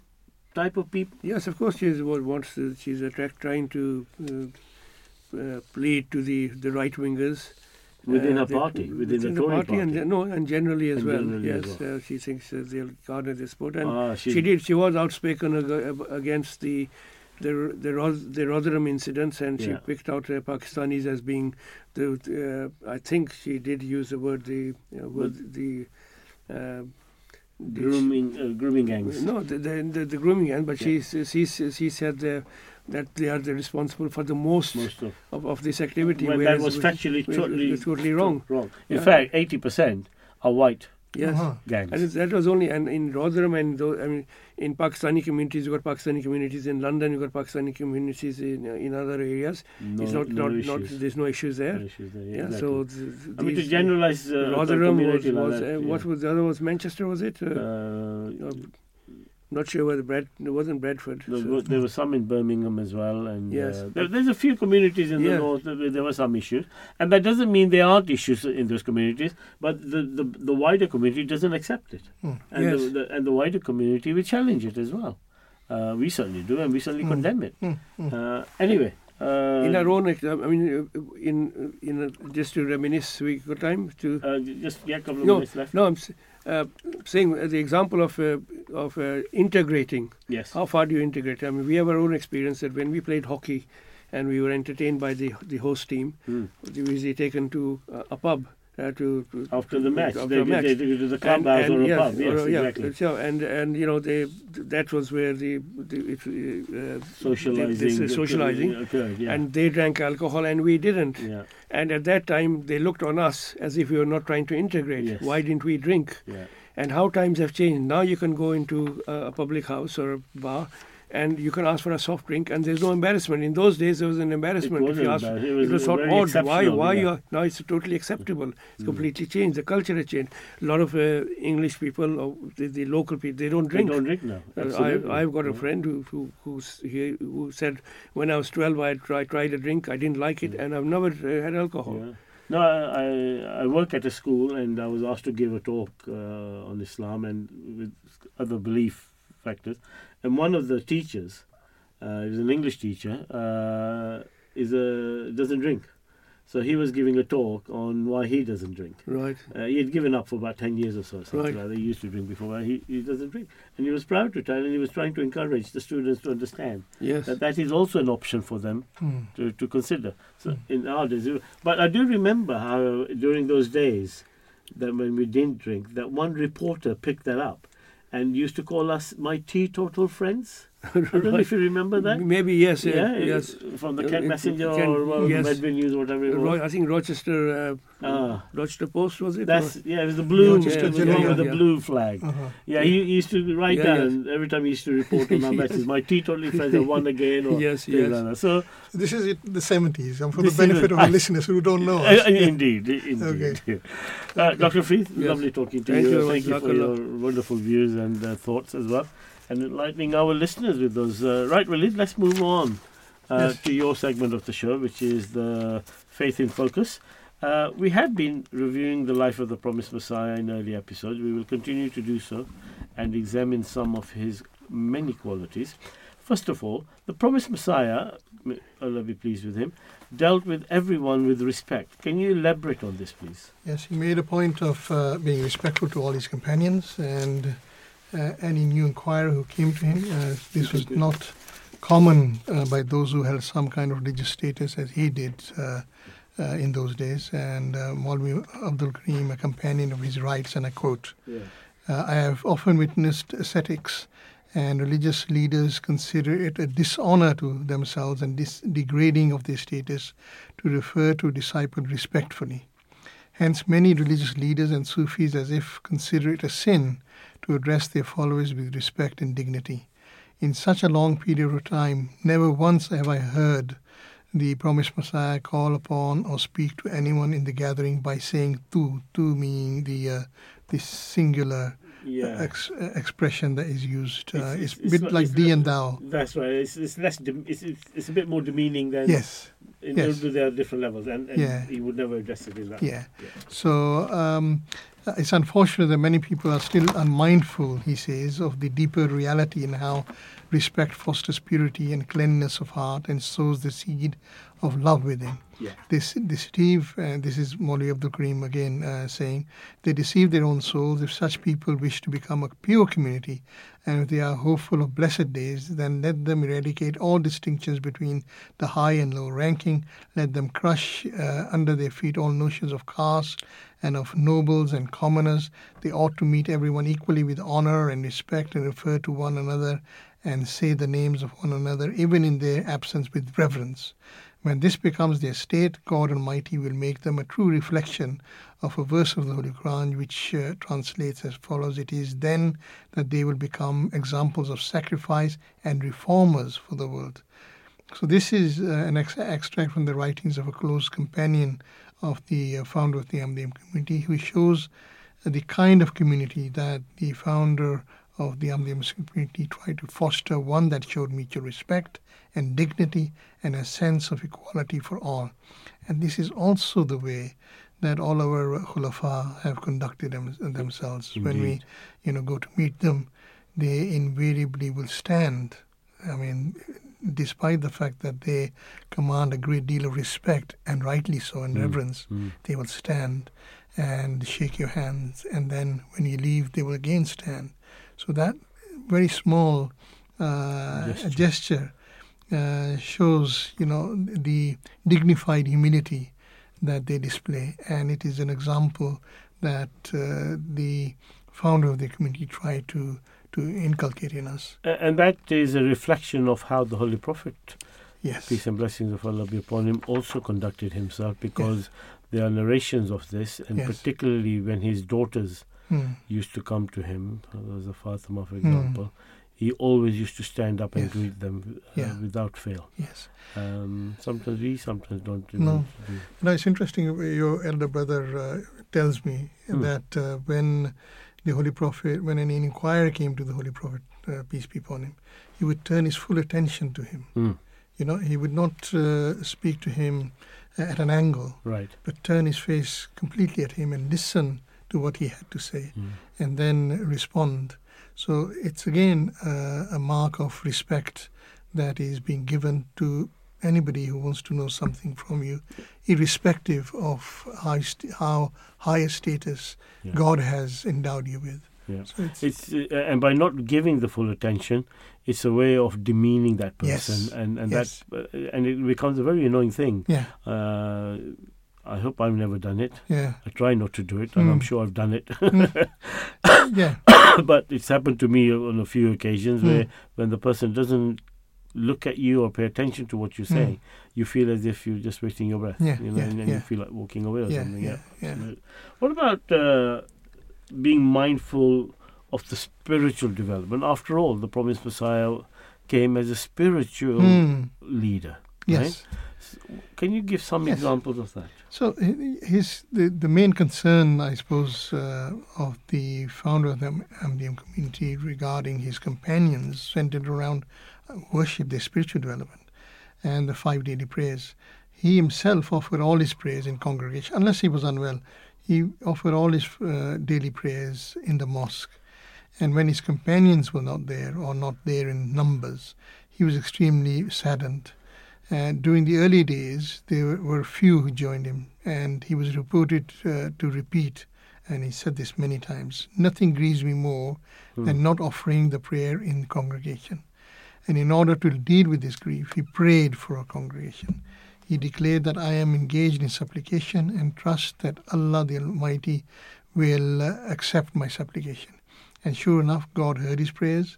type of people? yes of course she's what wants to, she's attract trying to uh, uh, plead to the the right wingers Within uh, her the- party, within the the Tory party, and no and generally as And well generally as yes well. Uh, she thinks uh, they'll garner this vote and Ah, she did she was outspoken ag- against the the the, Ros- the Rotherham incidents, and she Yeah. picked out uh, Pakistanis as being the. Uh, I think she did use the word the uh, word the. Uh, the- grooming uh, grooming gangs. No, the the, the, the grooming end, but Yeah. she she she said that they are the responsible for the most, Most of of, of this activity. when that was factually totally totally wrong. Wrong. In Yeah. fact, eighty percent are white Yes. Uh-huh. gangs. And that was only and in Rotherham and tho- I mean in Pakistani communities you've got Pakistani communities in London you've got Pakistani communities in uh, in other areas. no, it's not no not, issues. not there's no issues there. No issues there, Yeah. exactly. So th- I mean, to these- generalize uh, Rotherham was, community like that, uh, yeah. what was the other was Manchester was it? Uh, Uh, uh, not sure whether Brad it wasn't Bradford. there, so- were, there were some in Birmingham as well, and Yes. uh, there, there's a few communities in the Yeah. north where there were some issues, and that doesn't mean there aren't issues in those communities, but the, the, the wider community doesn't accept it, Hmm. and Yes. the, the, and the wider community will challenge it as well. Uh, we certainly do, and we certainly Hmm. condemn it. Hmm. Uh, anyway, uh, in our own, I mean, uh, in in uh, just to reminisce, we got time to. uh, just yeah, a couple of No, minutes left. No, I'm s- uh, saying uh, the example of uh, of uh, integrating. Yes. How far do you integrate? I mean, we have our own experience that when we played hockey, and we were entertained by the the host team, Hmm. we were taken to uh, a pub uh, to, to, after the match. After they, the match. They, they, to the clubhouse or a yes, pub. Yes, or, yeah, exactly. So and and you know they that was where the, the it, uh, Socializing, this is socializing, occurred. Yeah. and they drank alcohol and we didn't. yeah, And at that time they looked on us as if we were not trying to integrate. Yes. Why didn't we drink? yeah. And how times have changed. Now you can go into a public house or a bar. And you can ask for a soft drink, and there's no embarrassment. In those days, there was an embarrassment. was if you asked, it was, it was odd. Why? Why? yeah. Now it's totally acceptable. It's Mm. completely changed. The culture has changed. A lot of uh, English people, or the, the local people, they don't drink. They don't drink now. Uh, Absolutely. I, I've got a friend who who who's who said when I was 12 I tried, tried a drink I didn't like it Mm. and I've never uh, had alcohol. Yeah. No, I, I I work at a school and I was asked to give a talk uh, on Islam and with other belief factors. And one of the teachers, uh, he was an English teacher, uh, is a doesn't drink. So he was giving a talk on why he doesn't drink. Right. Uh, he had given up for about 10 years or so. Something Right. like that. He used to drink before, he, he doesn't drink. And he was proud to tell, and he was trying to encourage the students to understand Yes. that that is also an option for them Hmm. to, to consider. So in our days, but I do remember how during those days that when we didn't drink, that one reporter picked that up and used to call us my teetotal friends. I don't know if you remember that. Maybe yes. uh, yes. from the Uh, Kent it- Messenger Kent- or well, yes. Medway News, whatever it Uh, was. I think Rochester, uh, Ah. Rochester Post was it? That's yeah, it was the blue, Yeah, yeah, the one yeah, with the yeah. blue flag. Uh-huh. Yeah, he, he used to write Yeah, down every time he used to report on our Yes. matches. My teetotal friends have won again, or Yes, yes. like. So This is it, the 70s, and for the benefit it. of the listeners who don't know Uh, us. indeed, indeed. Okay. Uh, Dr. Freeth, Yes. lovely talking to Thank you. you Thank you for your wonderful views and uh, thoughts as well, and enlightening our listeners with those. Uh, right, Walid, let's move on uh, Yes. to your segment of the show, which is the Faith in Focus. Uh, we have been reviewing the life of the promised Messiah in early episodes. We will continue to do so and examine some of his many qualities. First of all, the promised Messiah, Allah be pleased with him, dealt with everyone with respect. Can you elaborate on this, please? Yes, he made a point of uh, being respectful to all his companions and uh, any new inquirer who came to him. Uh, this was not common uh, by those who held some kind of religious status as he did uh, uh, in those days. And uh, Maulvi Abdul Karim, a companion of his writes, and I quote, Yeah. Uh, I have often witnessed ascetics and religious leaders consider it a dishonor to themselves and dis- degrading of their status to refer to a disciple respectfully. Hence, many religious leaders and Sufis as if consider it a sin to address their followers with respect and dignity. In such a long period of time, never once have I heard the promised Messiah call upon or speak to anyone in the gathering by saying tu, tu meaning the uh, the singular Yeah. ex- uh, expression that is used. Uh, It's- it's, it's- a bit not- like thee and thou. That's right. It's, it's less. Dem- it's, it's it's a bit more demeaning than. Yes, In, yes. There are different levels, and, and Yeah. he would never address it in that. yeah. Yeah. So um, uh, it's unfortunate that many people are still unmindful, he says, of the deeper reality in how respect fosters purity and cleanliness of heart and sows the seed of love within. Yeah. They s- deceive, and this is Maulvi Abdul Karim again uh, saying, they deceive their own souls. If such people wish to become a pure community, and if they are hopeful of blessed days, then let them eradicate all distinctions between the high and low ranking. Let them crush uh, under their feet all notions of caste and of nobles and commoners. They ought to meet everyone equally with honor and respect and refer to one another and say the names of one another, even in their absence, with reverence. When this becomes their state, God Almighty will make them a true reflection of a verse of the Holy Quran, which uh, translates as follows It is then that they will become examples of sacrifice and reformers for the world. So, this is uh, an ex- extract from the writings of a close companion of the uh, founder of the Ahmadiyya community, who shows the kind of community that the founder of the Muslim community tried to foster one that showed mutual respect and dignity and a sense of equality for all. And this is also the way that all our khulafa have conducted them, themselves. When we, you know, go to meet them, they invariably will stand. I mean, despite the fact that they command a great deal of respect, and rightly so, and Mm. reverence, Mm. they will stand and shake your hands, and then when you leave, they will again stand. So that very small uh, Gesture. gesture uh, shows, you know, the dignified humility that they display, and it is an example that uh, the founder of the community tried to to inculcate in us. And that is a reflection of how the Holy Prophet, Yes. peace and blessings of Allah be upon him, also conducted himself because there are narrations of this, and Yes. particularly when his daughters Mm. used to come to him, there was a Fatima, for Hmm. example, he always used to stand up and Yes. greet them uh, Yeah. without fail. Yes. Um, sometimes we, sometimes don't. No. do. No, it's interesting. Your elder brother uh, tells me Hmm. that uh, when the Holy Prophet, when an inquirer came to the Holy Prophet, uh, peace be upon him, he would turn his full attention to him. Mm, You know, he would not uh, speak to him at an angle, right. but turn his face completely at him and listen to what he had to say, Mm. and then respond. So it's again uh, a mark of respect that is being given to anybody who wants to know something from you, irrespective of how, st- how high a status Yeah. God has endowed you with. Yeah. So it's, It's uh, and by not giving the full attention, it's a way of demeaning that person, Yes. and and Yes. that uh, and it becomes a very annoying thing. yeah, Uh, I hope I've never done it. yeah, I try not to do it, and I'm Mm. sure I've done it. yeah, but it's happened to me on a few occasions Mm. where when the person doesn't look at you or pay attention to what you're saying, you feel as if you're just wasting your breath. Yeah, you know, yeah, and, and yeah. you feel like walking away or something. yeah, yeah. What about uh, being mindful of the spiritual development? After all, the promised Messiah came as a spiritual Mm, leader. yes. Can you give some Yes. examples of that? So his the, the main concern, I suppose, uh, of the founder of the Ahmadiyya community regarding his companions centered around worship, their spiritual development, and the five daily prayers. He himself offered all his prayers in congregation, unless he was unwell. He offered all his uh, daily prayers in the mosque. And when his companions were not there or not there in numbers, he was extremely saddened. And during the early days, there were- few who joined him, and he was reported uh, to repeat, and he said this many times Nothing grieves me more than not offering the prayer in congregation. And in order to deal with this grief, he prayed for our congregation. He declared that I am engaged in supplication and trust that Allah the Almighty will uh, accept my supplication. And sure enough, God heard his prayers.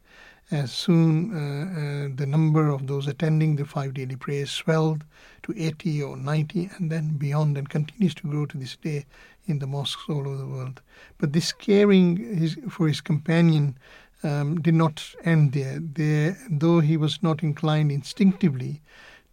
As soon uh, uh, the number of those attending the five daily prayers swelled to 80 or 90 and then beyond and continues to grow to this day in the mosques all over the world. But this caring for his companion um, did not end there. Though he was not inclined instinctively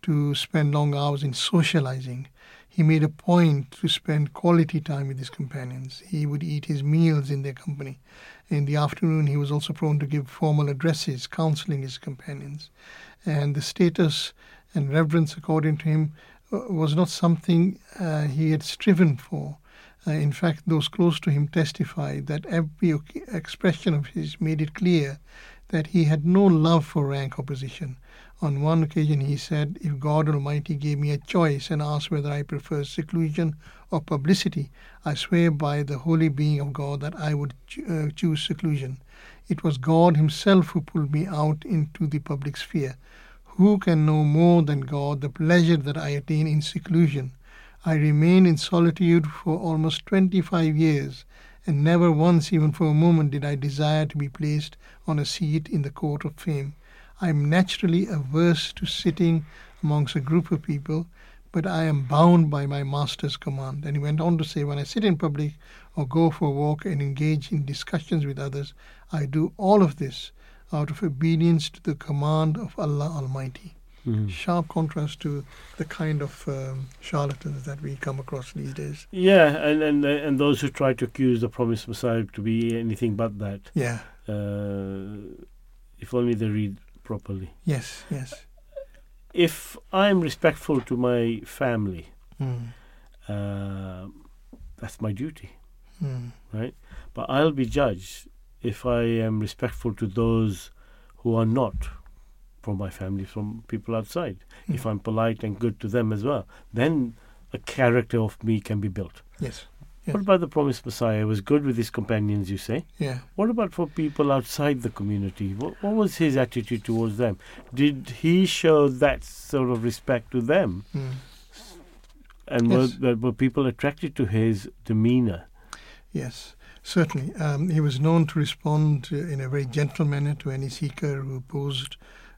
to spend long hours in socializing, he made a point to spend quality time with his companions. He would eat his meals in their company. In the afternoon, he was also prone to give formal addresses, counseling his companions. And the status and reverence, according to him, uh, was not something uh, he had striven for. Uh, in fact, those close to him testified that every expression of his made it clear that he had no love for rank or position. On one occasion, he said, If God Almighty gave me a choice and asked whether I prefer seclusion or publicity, I swear by the holy being of God that I would uh, choose seclusion. It was God Himself who pulled me out into the public sphere. Who can know more than God the pleasure that I attain in seclusion? I remained in solitude for almost 25 years, and never once, even for a moment, did I desire to be placed on a seat in the court of fame. I am naturally averse to sitting amongst a group of people, but I am bound by my master's command. And he went on to say, When I sit in public or go for a walk and engage in discussions with others, I do all of this out of obedience to the command of Allah Almighty. Mhm. Sharp contrast to the kind of um, charlatans that we come across these days. Yeah, and, and and those who try to accuse the promised Messiah to be anything but that, Yeah, uh, if only they read properly. yes, yes. If I'm respectful to my family, Mm, uh, that's my duty, mm, right? But I'll be judged if I am respectful to those who are not from my family, from people outside. If mm. I'm polite and good to them as well, then a character of me can be built. Yes, What about the promised Messiah? He was good with his companions, you say? yeah. What about for people outside the community? What, what was his attitude towards them? Did he show that sort of respect to them? Mm. And were, Yes. were, were people attracted to his demeanor? Yes, certainly. Um, he was known to respond uh, in a very gentle manner to any seeker who posed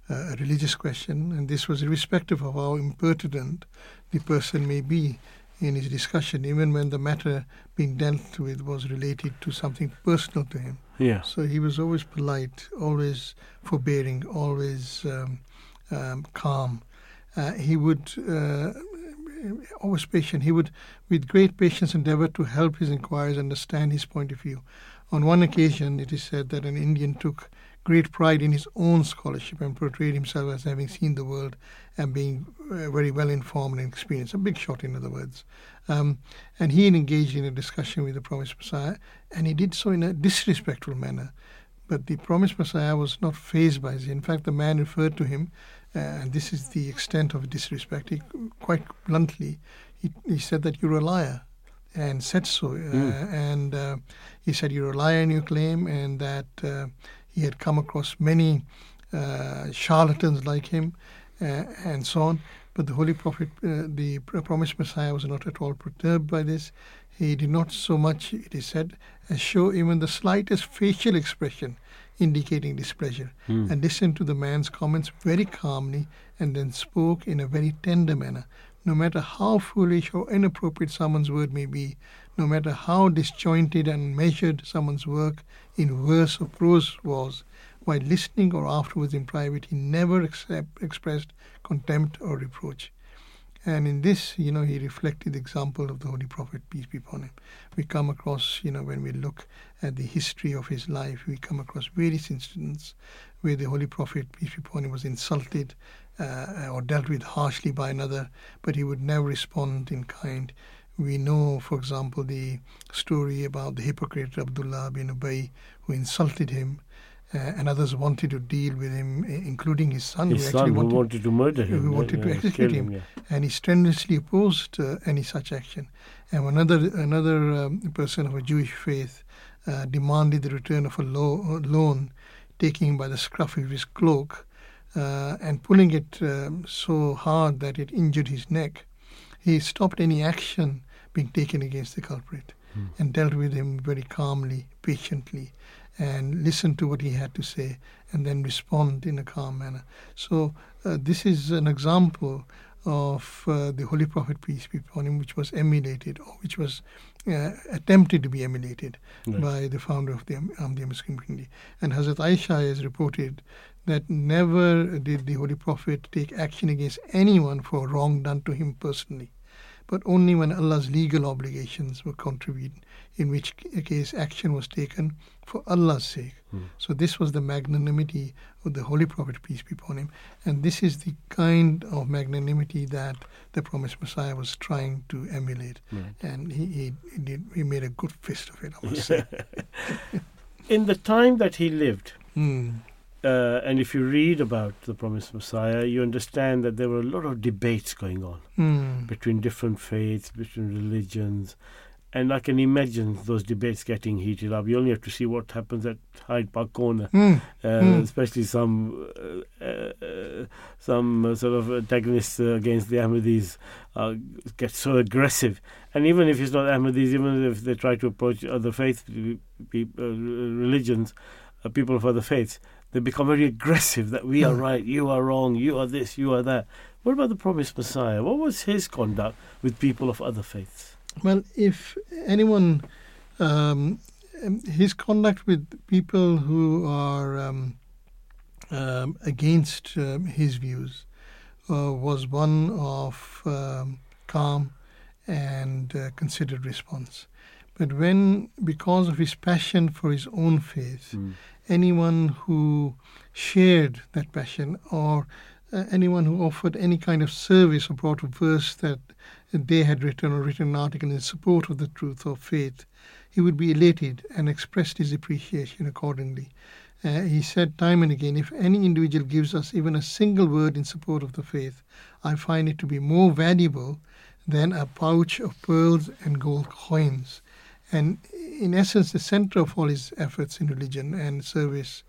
uh, a religious question, and this was irrespective of how impertinent the person may be in his discussion, even when the matter being dealt with was related to something personal to him. Yeah. So he was always polite, always forbearing, always um, um, calm. Uh, he would uh, always patient. He would, with great patience, endeavor to help his inquirers understand his point of view. On one occasion, it is said that an Indian took great pride in his own scholarship and portrayed himself as having seen the world and being uh, very well informed and experienced. A big shot, in other words. Um, and he engaged in a discussion with the promised Messiah, and he did so in a disrespectful manner. But the promised Messiah was not phased by this. In fact, the man referred to him, uh, and this is the extent of disrespect. He, quite bluntly, he, he said that you're a liar, and said so. Uh, And uh, he said you're a liar in your claim, and that uh, he had come across many uh, charlatans like him, uh, and so on. But the Holy Prophet, uh, the promised Messiah, was not at all perturbed by this. He did not so much, it is said, as show even the slightest facial expression indicating displeasure, and listened to the man's comments very calmly, and then spoke in a very tender manner. No matter how foolish or inappropriate someone's word may be, no matter how disjointed and measured someone's work in verse or prose was, while listening or afterwards in private, he never accept, expressed contempt or reproach. And in this, you know, he reflected the example of the Holy Prophet, peace be upon him. We come across, you know, when we look at the history of his life, we come across various incidents where the Holy Prophet, peace be upon him, was insulted uh, or dealt with harshly by another, but he would never respond in kind. We know, for example, the story about the hypocrite Abdullah bin Ubay who insulted him, uh, and others wanted to deal with him, including his son, His who son actually who wanted, wanted to murder him. who yeah, wanted to execute kill him. yeah. and he strenuously opposed uh, any such action. And another another um, person of a Jewish faith uh, demanded the return of a lo- loan, taking him by the scruff of his cloak uh, and pulling it um, so hard that it injured his neck. He stopped any action being taken against the culprit and dealt with him very calmly, patiently, and listened to what he had to say and then respond in a calm manner. So uh, this is an example of uh, the Holy Prophet peace be upon him, which was emulated or which was uh, attempted to be emulated Right. by the founder of the Ahmadiyya Muslim community. And Hazrat Aisha has reported that never did the Holy Prophet take action against anyone for wrong done to him personally, but only when Allah's legal obligations were contravened, in which case action was taken for Allah's sake. So this was the magnanimity of the Holy Prophet, peace be upon him, and this is the kind of magnanimity that the promised Messiah was trying to emulate, and he he, he, did, he made a good fist of it, I must say. In the time that he lived, Hmm. Uh, and if you read about the promised Messiah, you understand that there were a lot of debates going on Hmm. between different faiths, between religions. And I can imagine those debates getting heated up. You only have to see what happens at Hyde Park Corner, Hmm. uh, Hmm. especially some uh, uh, some uh, sort of antagonists uh, against the Ahmadis uh, get so aggressive. And even if it's not Ahmadis, even if they try to approach other faith uh, religions, uh, people of other faiths, they become very aggressive that we are Hmm. right, you are wrong, you are this, you are that. What about the promised Messiah? What was his conduct with people of other faiths? Well, if anyone, um, um, his conduct with people who are um, um, against um, his views uh, was one of um, calm and uh, considered response. But when, because of his passion for his own faith, anyone who shared that passion or uh, anyone who offered any kind of service or brought a verse that they had written or written an article in support of the truth or faith, he would be elated and expressed his appreciation accordingly. Uh, he said time and again, if any individual gives us even a single word in support of the faith, I find it to be more valuable than a pouch of pearls and gold coins. And in essence, the center of all his efforts in religion and service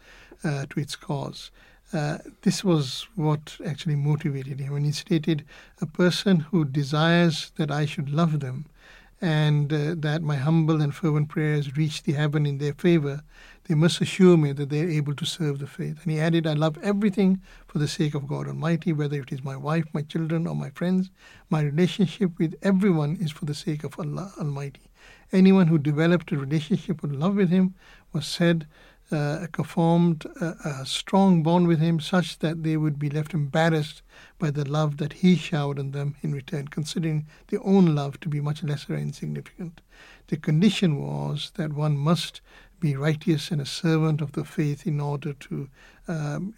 uh, to its cause. uh, this was what actually motivated him. When he stated, A person who desires that I should love them and uh, that my humble and fervent prayers reach the heaven in their favor, they must assure me that they are able to serve the faith. And he added, I love everything for the sake of God Almighty, whether it is my wife, my children, or my friends. My relationship with everyone is for the sake of Allah Almighty. Anyone who developed a relationship or love with Him was said uh, formed a, a, strong bond with him such that they would be left embarrassed by the love that he showered on them in return, considering their own love to be much lesser and insignificant. The condition was that one must be righteous and a servant of the faith in order to um,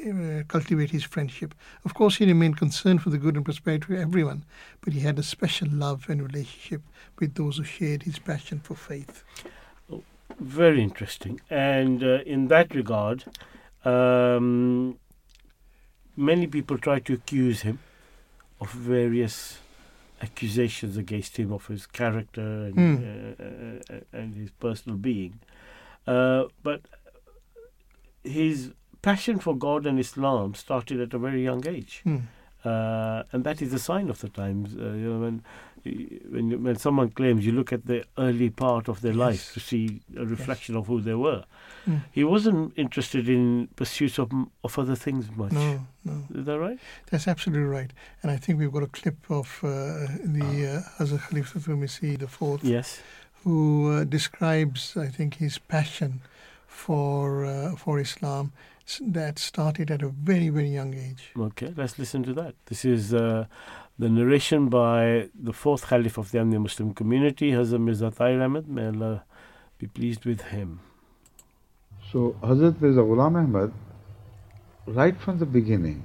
uh, cultivate his friendship. Of course, he remained concerned for the good and prosperity of everyone, but he had a special love and relationship with those who shared his passion for faith. Very interesting. And uh, in that regard, um, many people try to accuse him of various accusations against him of his character and, mm. uh, uh, and his personal being. Uh, but his passion for God and Islam started at a very young age. Mm. and that is a sign of the times. Uh, you know, when when when someone claims, you look at the early part of their yes. life to see a reflection yes. of who they were. Mm. He wasn't interested in pursuits of of other things much. No, no. Is that right? That's absolutely right. And I think we've got a clip of uh, the uh, Hazrat Khalifa Masih the fourth. Yes. Who uh, describes, I think, his passion for uh, for Islam that started at a very very young age. Okay, let's listen to that. This is uh, the narration by the fourth Caliph of the Ahmadiyya Muslim community, Hazrat Mirza Tahir Ahmad. May Allah be pleased with him. So, Hazrat Mirza Ghulam Ahmad, right from the beginning,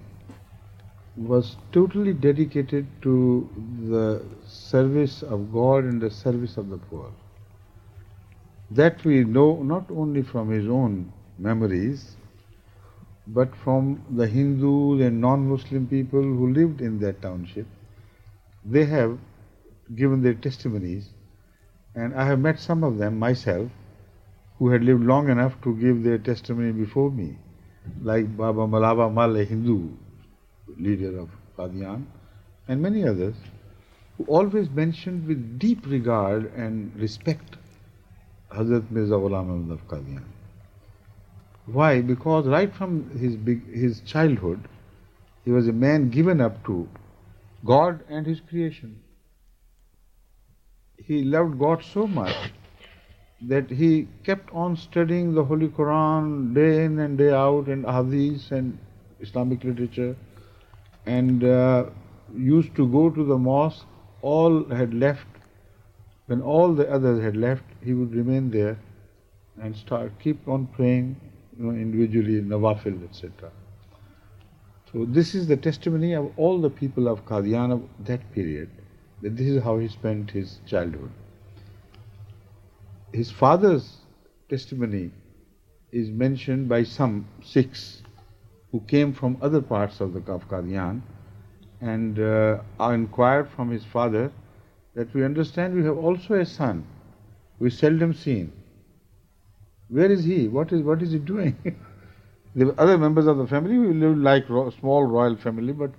was totally dedicated to the service of God and the service of the poor. That we know not only from his own memories, but from the Hindus and non-Muslim people who lived in that township they have given their testimonies, and I have met some of them myself who had lived long enough to give their testimony before me, like Baba Malava Mal, a Hindu leader of Qadian, and many others, who always mentioned with deep regard and respect Hazrat Mirza Ghulam Ahmad of Qadian. Why? Because right from his big, his childhood, he was a man given up to God and His creation. He loved God so much that he kept on studying the Holy Quran day in and day out, and Hadith and Islamic literature, and uh, used to go to the mosque. All had left. When all the others had left, he would remain there and start keep on praying, you know, individually, nawafil, etc. So this is the testimony of all the people of Qadian of that period, that this is how he spent his childhood. His father's testimony is mentioned by some Sikhs who came from other parts of the of and uh, inquired from his father that we understand we have also a son we seldom seen. Where is he? What is what is he doing? The other members of the family we lived like ro- small royal family, but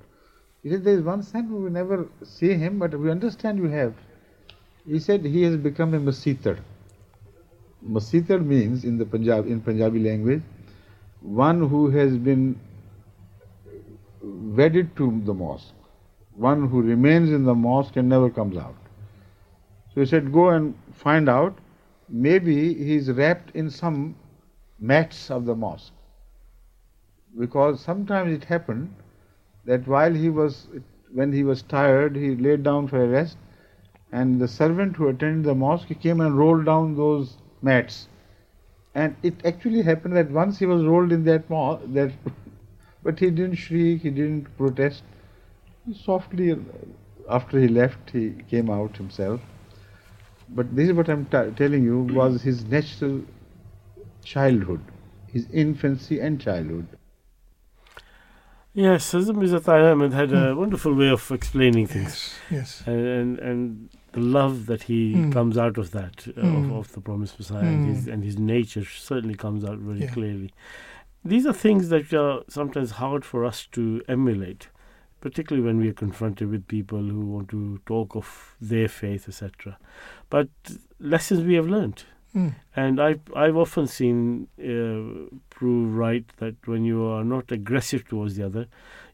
he said there is one son who we never see him, but we understand you have. He said he has become a masitar. Masitar means in the Punjab in Punjabi language, one who has been wedded to the mosque, one who remains in the mosque and never comes out. So he said, go and find out. Maybe he is wrapped in some mats of the mosque because sometimes it happened that while he was, when he was tired, he laid down for a rest, and the servant who attended the mosque he came and rolled down those mats. And it actually happened that once he was rolled in that mosque, that, but he didn't shriek, he didn't protest. Softly, after he left, he came out himself. But this is what I'm t- telling you was his natural childhood, his infancy and childhood. Yes, Hazrat Mirza had a mm. wonderful way of explaining things. Yes, yes. And, and, and the love that he mm. comes out of that, uh, of, hmm. of, the promised Messiah, and his, hmm. and, his, nature certainly comes out very yeah. clearly. these are things that are sometimes hard for us to emulate, particularly when we are confronted with people who want to talk of their faith, etc. But lessons we have learned. Mm. And I've, I've often seen uh, prove right that when you are not aggressive towards the other,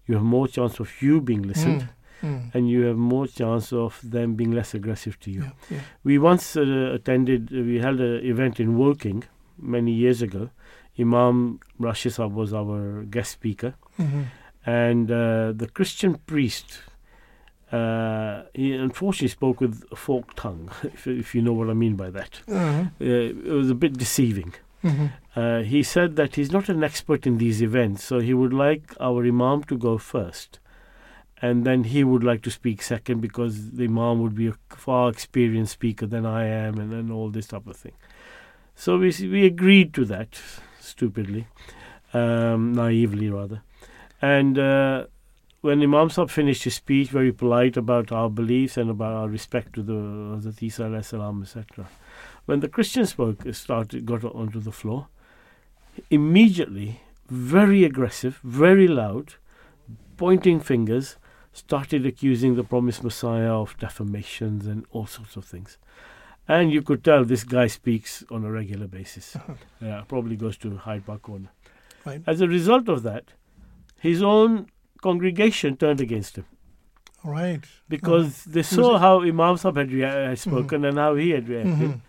you have more chance of you being listened Mm. and you have more chance of them being less aggressive to you. Yeah, yeah. We once uh, attended, we held an event in Woking many years ago. Imam Rashid was our guest speaker, Mhm. and uh, the Christian priest. Uh, he unfortunately spoke with a forked tongue, if, if you know what I mean by that. Uh-huh. Uh, it was a bit deceiving. Mhm. Uh, he said that he's not an expert in these events, so he would like our Imam to go first. And then he would like to speak second because the Imam would be a far experienced speaker than I am, and then all this type of thing. So we, we agreed to that, stupidly, um, naively rather. And uh, when Imam Sahib finished his speech, very polite about our beliefs and about our respect to the Hazrat Isa salam, etc. When the Christian spoke, started got onto the floor, immediately, very aggressive, very loud, pointing fingers, started accusing the promised Messiah of defamations and all sorts of things. And you could tell this guy speaks on a regular basis. Yeah, probably goes to Hyde Park Corner. Right. As a result of that, his own congregation turned against him Right. because they saw it? how Imam Sahib had, rea- had spoken and how he had reacted. Mhm.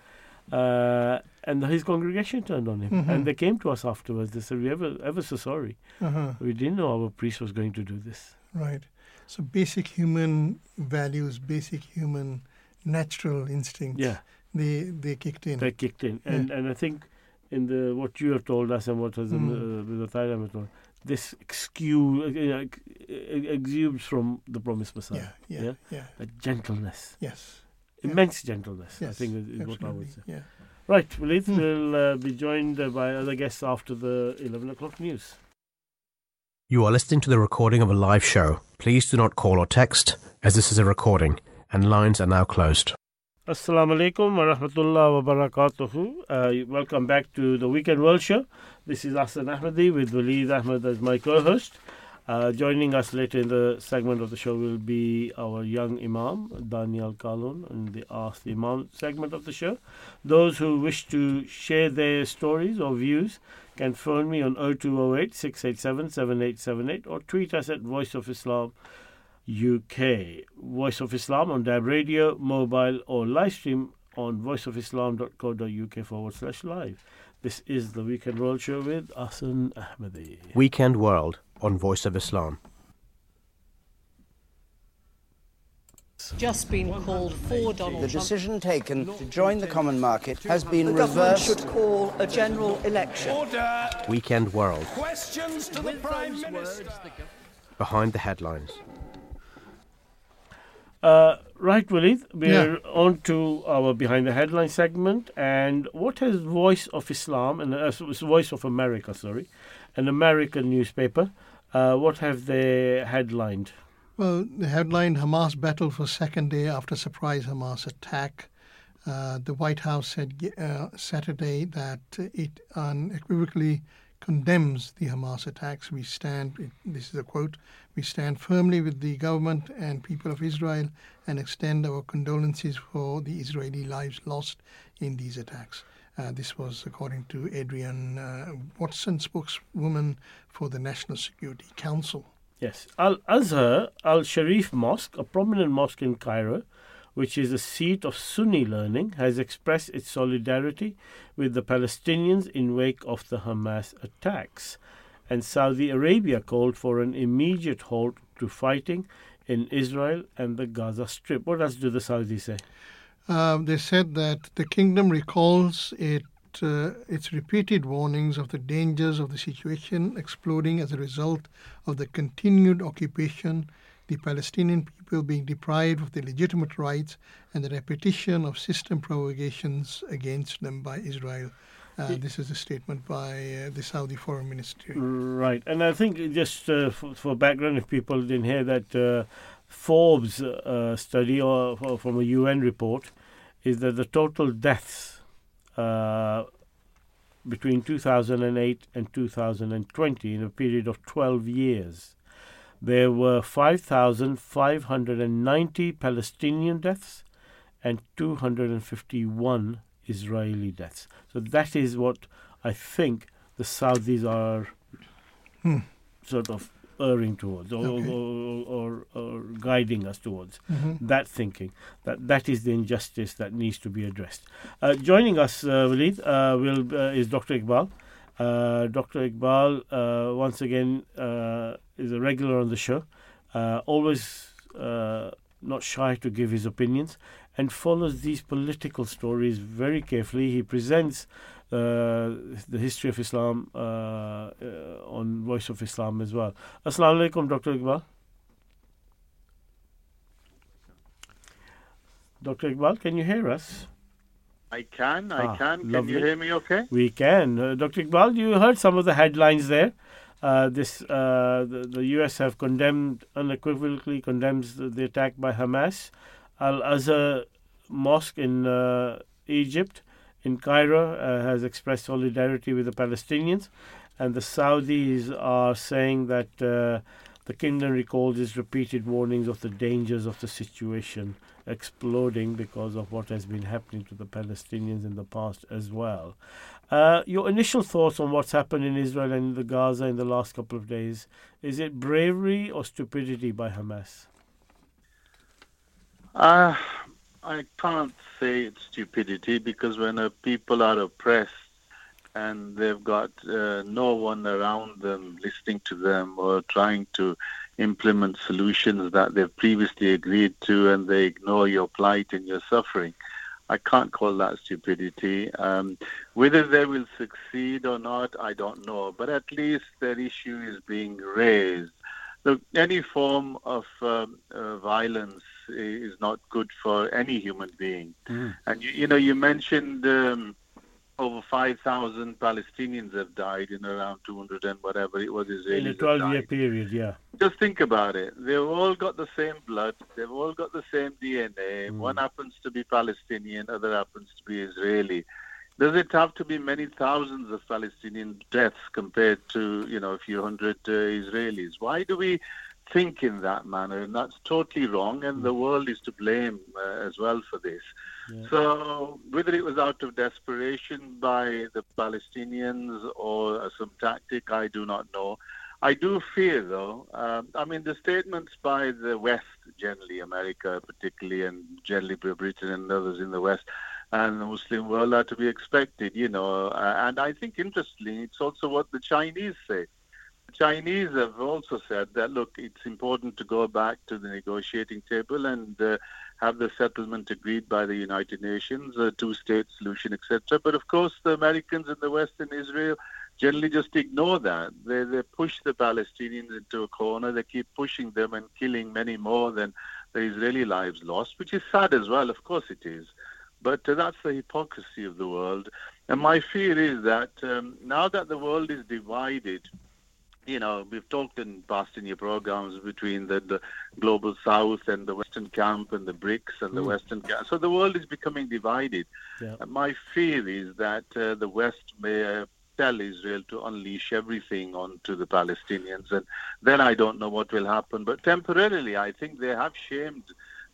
Uh, and his congregation turned on him. And they came to us afterwards. They said, We're ever, ever so sorry. Uh-huh. We didn't know our priest was going to do this. Right. So basic human values, basic human natural instincts. Yeah, They they kicked in. they kicked in. And and I think in the what you have told us and what has Mm. uh, the Thailand was told, this excuse, uh, you know, ex- exudes from the promised Messiah. yeah, yeah, Yeah? yeah, A gentleness, Yes. Yeah. immense gentleness, I think is, is what I would say. Yeah. Right, Walid, Hmm. we'll uh, be joined uh, by other guests after the 11 o'clock news. You are listening to the recording of a live show. Please do not call or text, as this is a recording, and lines are now closed. Assalamu alaikum wa rahmatullah wa barakatuhu. Uh, welcome back to the Weekend World Show. This is Hassan Ahmadi with Walid Ahmed as my co host. Uh, joining us later in the segment of the show will be our young Imam, Daniel Kaleem, in the Ask the Imam segment of the show. Those who wish to share their stories or views can phone me on 0208 687 7878 or tweet us at Voice of Islam UK. Voice of Islam on DAB Radio, mobile, or live stream on voiceofislam.co.uk forward slash live. This is the Weekend World Show with Asan Ahmadi. Weekend World on Voice of Islam. just been called for Donald The decision taken to join the common market has been The government reversed. should call a general election. Weekend World Questions to the Prime Minister. behind the headlines. Uh, right, Walid, we're Yeah. on to our Behind the Headline segment. And what has Voice of Islam, and uh, Voice of America, sorry, an American newspaper, uh, what have they headlined? Well, the headline Hamas battle for second day after surprise Hamas attack. Uh, the White House said uh, Saturday that it unequivocally condemns the Hamas attacks. We stand, this is a quote, we stand firmly with the government and people of Israel and extend our condolences for the Israeli lives lost in these attacks. Uh, this was according to Adrienne uh, Watson, spokeswoman for the National Security Council. Yes, Al Azhar Al Sharif Mosque, a prominent mosque in Cairo, which is a seat of Sunni learning, has expressed its solidarity with the Palestinians in wake of the Hamas attacks. And Saudi Arabia called for an immediate halt to fighting in Israel and the Gaza Strip. What else do the Saudis say? Uh, they said that the kingdom recalls it, uh, its repeated warnings of the dangers of the situation exploding as a result of the continued occupation, the Palestinian people being deprived of their legitimate rights, and the repetition of system provocations against them by Israel. Uh, this is a statement by uh, the Saudi Foreign Ministry. Right, and I think just uh, for, for background, if people didn't hear that, uh, Forbes uh, study or, or from a UN report is that the total deaths uh, between 2008 and 2020, in a period of 12 years, there were 5,590 Palestinian deaths and 251 Israeli deaths. So that is what I think the Saudis are Hmm. sort of erring towards or, Okay. or, or, or guiding us towards Mhm. that thinking that that is the injustice that needs to be addressed. Uh, joining us, uh, Walid, uh, will uh, is Dr. Iqbal. Uh, Dr. Iqbal, uh, once again, uh, is a regular on the show, always not shy to give his opinions, and follows these political stories very carefully. He presents the history of Islam on Voice of Islam as well. Assalamu alaikum, Dr. Iqbal. Dr. Iqbal, can you hear us? I can, I Ah, can. Can lovely. you hear me okay? We can. Uh, Dr. Iqbal, you heard some of the headlines there. Uh, this uh, the, the U.S. have condemned unequivocally condemns the, the attack by Hamas. Al Azhar Mosque in uh, Egypt, in Cairo, uh, has expressed solidarity with the Palestinians, and the Saudis are saying that uh, the kingdom recalls its repeated warnings of the dangers of the situation exploding because of what has been happening to the Palestinians in the past as well. Uh, your initial thoughts on what's happened in Israel and the Gaza in the last couple of days is it bravery or stupidity by Hamas? Uh, I can't say it's stupidity because when people are oppressed and they've got uh, no one around them listening to them or trying to implement solutions that they've previously agreed to and they ignore your plight and your suffering, I can't call that stupidity. Um, whether they will succeed or not, I don't know. But at least their issue is being raised. Look, any form of um, uh, violence is not good for any human being. And you, you know, you mentioned um, over 5,000 Palestinians have died in around 200 and whatever it was Israelis In a 12 year period, yeah. Just think about it. They've all got the same blood. They've all got the same DNA. One happens to be Palestinian, other happens to be Israeli. Does it have to be many thousands of Palestinian deaths compared to, you know, a few hundred uh, Israelis? Why do we think in that manner? And that's totally wrong, and the world is to blame uh, as well for this. So, whether it was out of desperation by the Palestinians or some tactic, I do not know. I do fear, though. Um, I mean, the statements by the West, generally America, particularly, and generally Britain and others in the West, and the Muslim world are to be expected, you know. Uh, and I think, interestingly, it's also what the Chinese say. The Chinese have also said that, look, it's important to go back to the negotiating table and uh, have the settlement agreed by the United Nations, a two-state solution, etc. But of course, the Americans and the West and Israel generally just ignore that. They, they push the Palestinians into a corner. They keep pushing them and killing many more than the Israeli lives lost, which is sad as well. Of course it is. But uh, that's the hypocrisy of the world. And my fear is that um, now that the world is divided, you know, we've talked in past in your programs between the, the global south and the western camp and the BRICS and the Mm. western camp. So the world is becoming divided. Yeah. And my fear is that uh, the West may uh, tell Israel to unleash everything onto the Palestinians. And then I don't know what will happen. But temporarily, I think they have shamed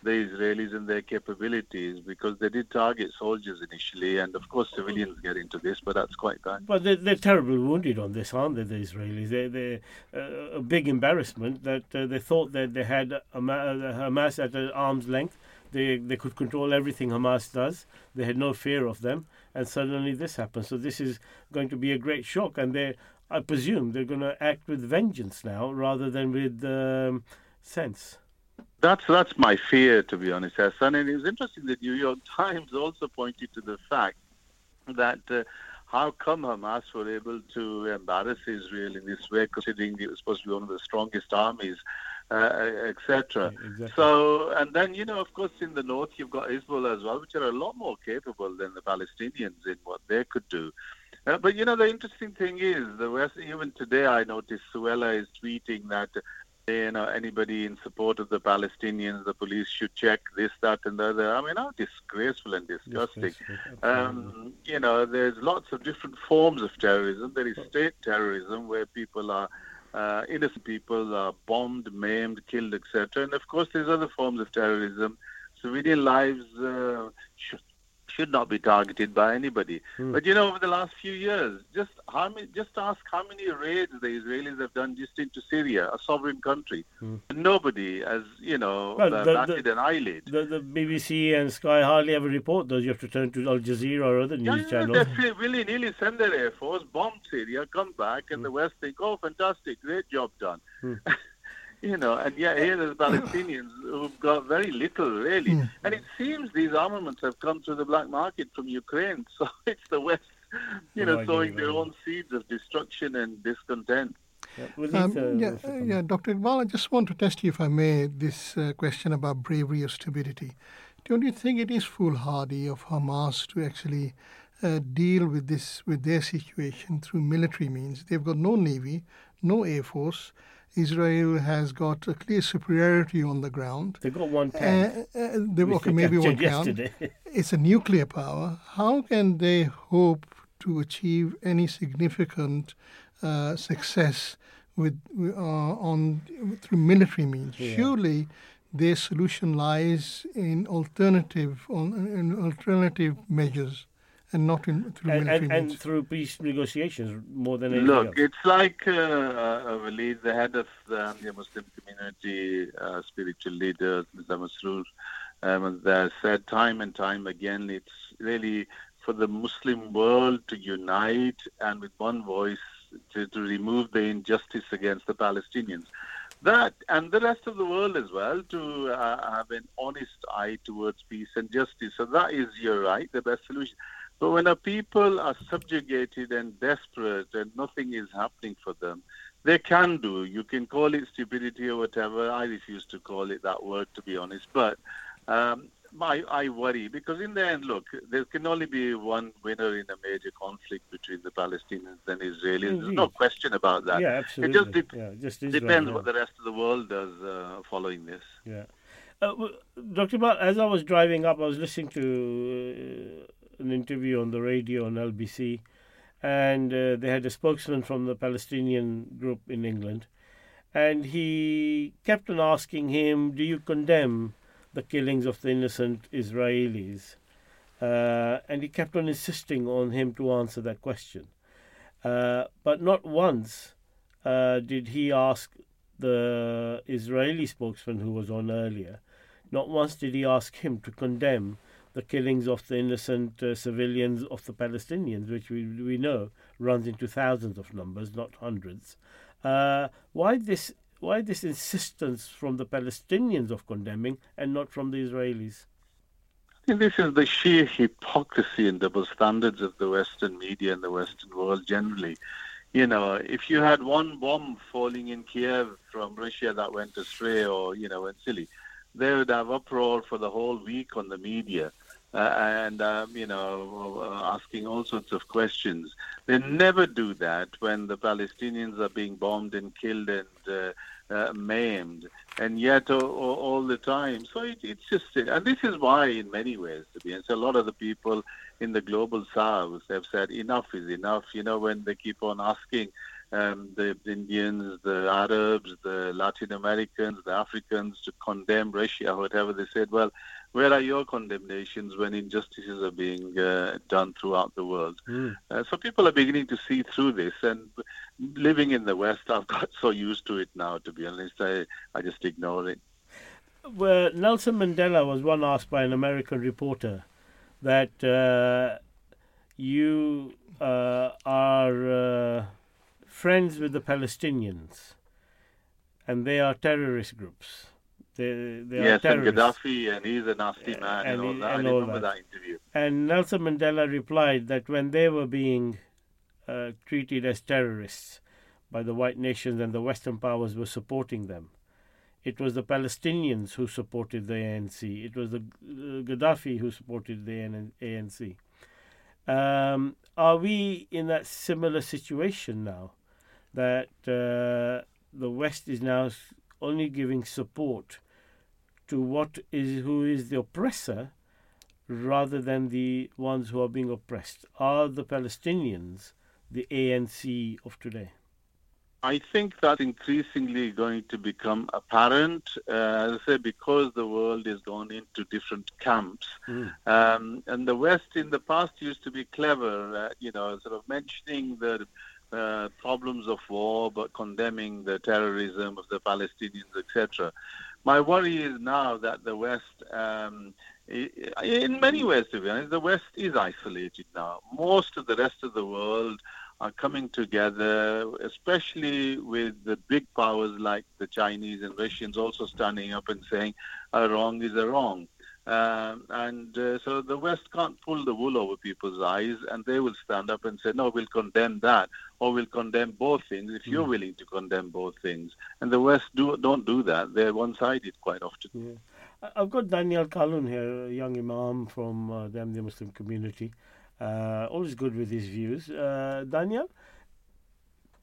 the Israelis and their capabilities because they did target soldiers initially. And of course, civilians get into this, but that's quite bad. But they're, they're terribly wounded on this, aren't they, the Israelis? They're, they're uh, a big embarrassment that uh, they thought that they had uh, Hamas at arm's length. They, they could control everything Hamas does. They had no fear of them. And suddenly this happens. So this is going to be a great shock. And they, I presume they're going to act with vengeance now rather than with um, sense. That's that's my fear, to be honest, Hassan. And it was interesting that New York Times also pointed to the fact that uh, how come Hamas were able to embarrass Israel in this way, considering it was supposed to be one of the strongest armies, uh, etc. Exactly. So, and then you know, of course, in the north you've got Hezbollah as well, which are a lot more capable than the Palestinians in what they could do. Uh, but you know, the interesting thing is, the West, even today, I noticed Suella is tweeting that you know, anybody in support of the Palestinians, the police should check this, that, and the other. I mean, how disgraceful and disgusting. Um, you know, there's lots of different forms of terrorism. There is state terrorism where people are, uh, innocent people are bombed, maimed, killed, etc. And of course, there's other forms of terrorism. Civilian lives uh, should not be targeted by anybody. Hmm. But you know, over the last few years, just how many, just ask how many raids the Israelis have done just into Syria, a sovereign country. Nobody has, you know, Well, uh, the- batted an eyelid. The, the BBC and Sky hardly ever report those. You have to turn to Al Jazeera or other Yeah, news yeah, channels. they willy nilly send their air force, bomb Syria, come back, and the West think, oh, fantastic, great job done. you know, and yeah, here there's Palestinians who've got very little, really. And it seems these armaments have come through the black market from Ukraine, so it's the West, you know, Right, sowing yeah, their right. own seeds of destruction and discontent. Um, yeah, uh, yeah, Dr. Iqbal, I just want to test you, if I may, this uh, question about bravery or stupidity. Don't you think it is foolhardy of Hamas to actually uh, deal with this, with their situation through military means? They've got no navy, no air force. Israel has got a clear superiority on the ground. They've got one tank. Uh, uh, they, okay, maybe one count. It's a nuclear power. How can they hope to achieve any significant uh, success with uh, on through military means? Yeah. Surely, their solution lies in alternative on in alternative measures, and not in through and, military and, and through peace negotiations more than anything Look, else. it's like uh, uh, Walid, the head of the Ahmadiyya Muslim community, uh, spiritual leader, Mirza Masroor, um, that said time and time again, it's really for the Muslim world to unite and with one voice to, to remove the injustice against the Palestinians. That and the rest of the world as well to uh, have an honest eye towards peace and justice. So that is, you're right, the best solution. But when a people are subjugated and desperate and nothing is happening for them, they can do. You can call it stupidity or whatever. I refuse to call it that word, to be honest. But um, I, I worry because in the end, look, there can only be one winner in a major conflict between the Palestinians and Israelis. There's no question about that. Yeah, It just, absolutely. dep- Yeah, just Israel, depends yeah. what the rest of the world does uh, following this. Yeah. Uh, Dr. Bal, as I was driving up, I was listening to uh, an interview on the radio on LBC, and uh, they had a spokesman from the Palestinian group in England, and he kept on asking him, "Do you condemn the killings of the innocent Israelis?" Uh, and he kept on insisting on him to answer that question. Uh, but not once uh, did he ask the Israeli spokesman who was on earlier, not once did he ask him to condemn the killings of the innocent uh, civilians of the Palestinians, which we, we know runs into thousands of numbers, not hundreds. Uh, why this? Why this insistence from the Palestinians of condemning and not from the Israelis? This is the sheer hypocrisy and double standards of the Western media and the Western world generally. You know, if you had one bomb falling in Kiev from Russia that went astray or, you know, went silly, they would have uproar for the whole week on the media. Uh, and, um, you know, uh, asking all sorts of questions. They never do that when the Palestinians are being bombed and killed and uh, uh, maimed, and yet all, all, the time. So it, it's just, and this is why, in many ways, to be honest, a lot of the people in the global south have said enough is enough. You know, when they keep on asking um, the Indians, the Arabs, the Latin Americans, the Africans to condemn Russia, whatever, they said, well, where are your condemnations when injustices are being uh, done throughout the world? Uh, so people are beginning to see through this, and living in the West, I've got so used to it now. To be honest, I I just ignore it. Well, Nelson Mandela was one asked by an American reporter that uh, you uh, are uh, friends with the Palestinians, and they are terrorist groups. They, they yes, and. Gaddafi, and he's a nasty man, and, and all he- that. I and all remember that. that interview. And Nelson Mandela replied that when they were being uh, treated as terrorists by the white nations and the Western powers were supporting them, it was the Palestinians who supported the ANC. It was the uh, Gaddafi who supported the AN- ANC. Um, are we in that similar situation now? That uh, the West is now only giving support to what is who is the oppressor rather than the ones who are being oppressed? Are the Palestinians the ANC of today? I think that's increasingly going to become apparent, uh, as I say, because the world is gone into different camps. Mm. Um, and the West in the past used to be clever, uh, you know, sort of mentioning the uh, problems of war, but condemning the terrorism of the Palestinians, etc. My worry is now that the West, um, in many ways, to be honest, the West is isolated now. Most of the rest of the world are coming together, especially with the big powers like the Chinese and Russians also standing up and saying a wrong is a wrong. Um, and uh, so the West can't pull the wool over people's eyes, and they will stand up and say, "No, we'll condemn that, or we'll condemn both things if you're Mm. willing to condemn both things." And the West do don't do that; they're one-sided quite often. Yeah. I've got Daniel Kaleem here, a young imam from uh, the Ahmadiyya Muslim community. Uh, always good with his views. Uh, Daniel,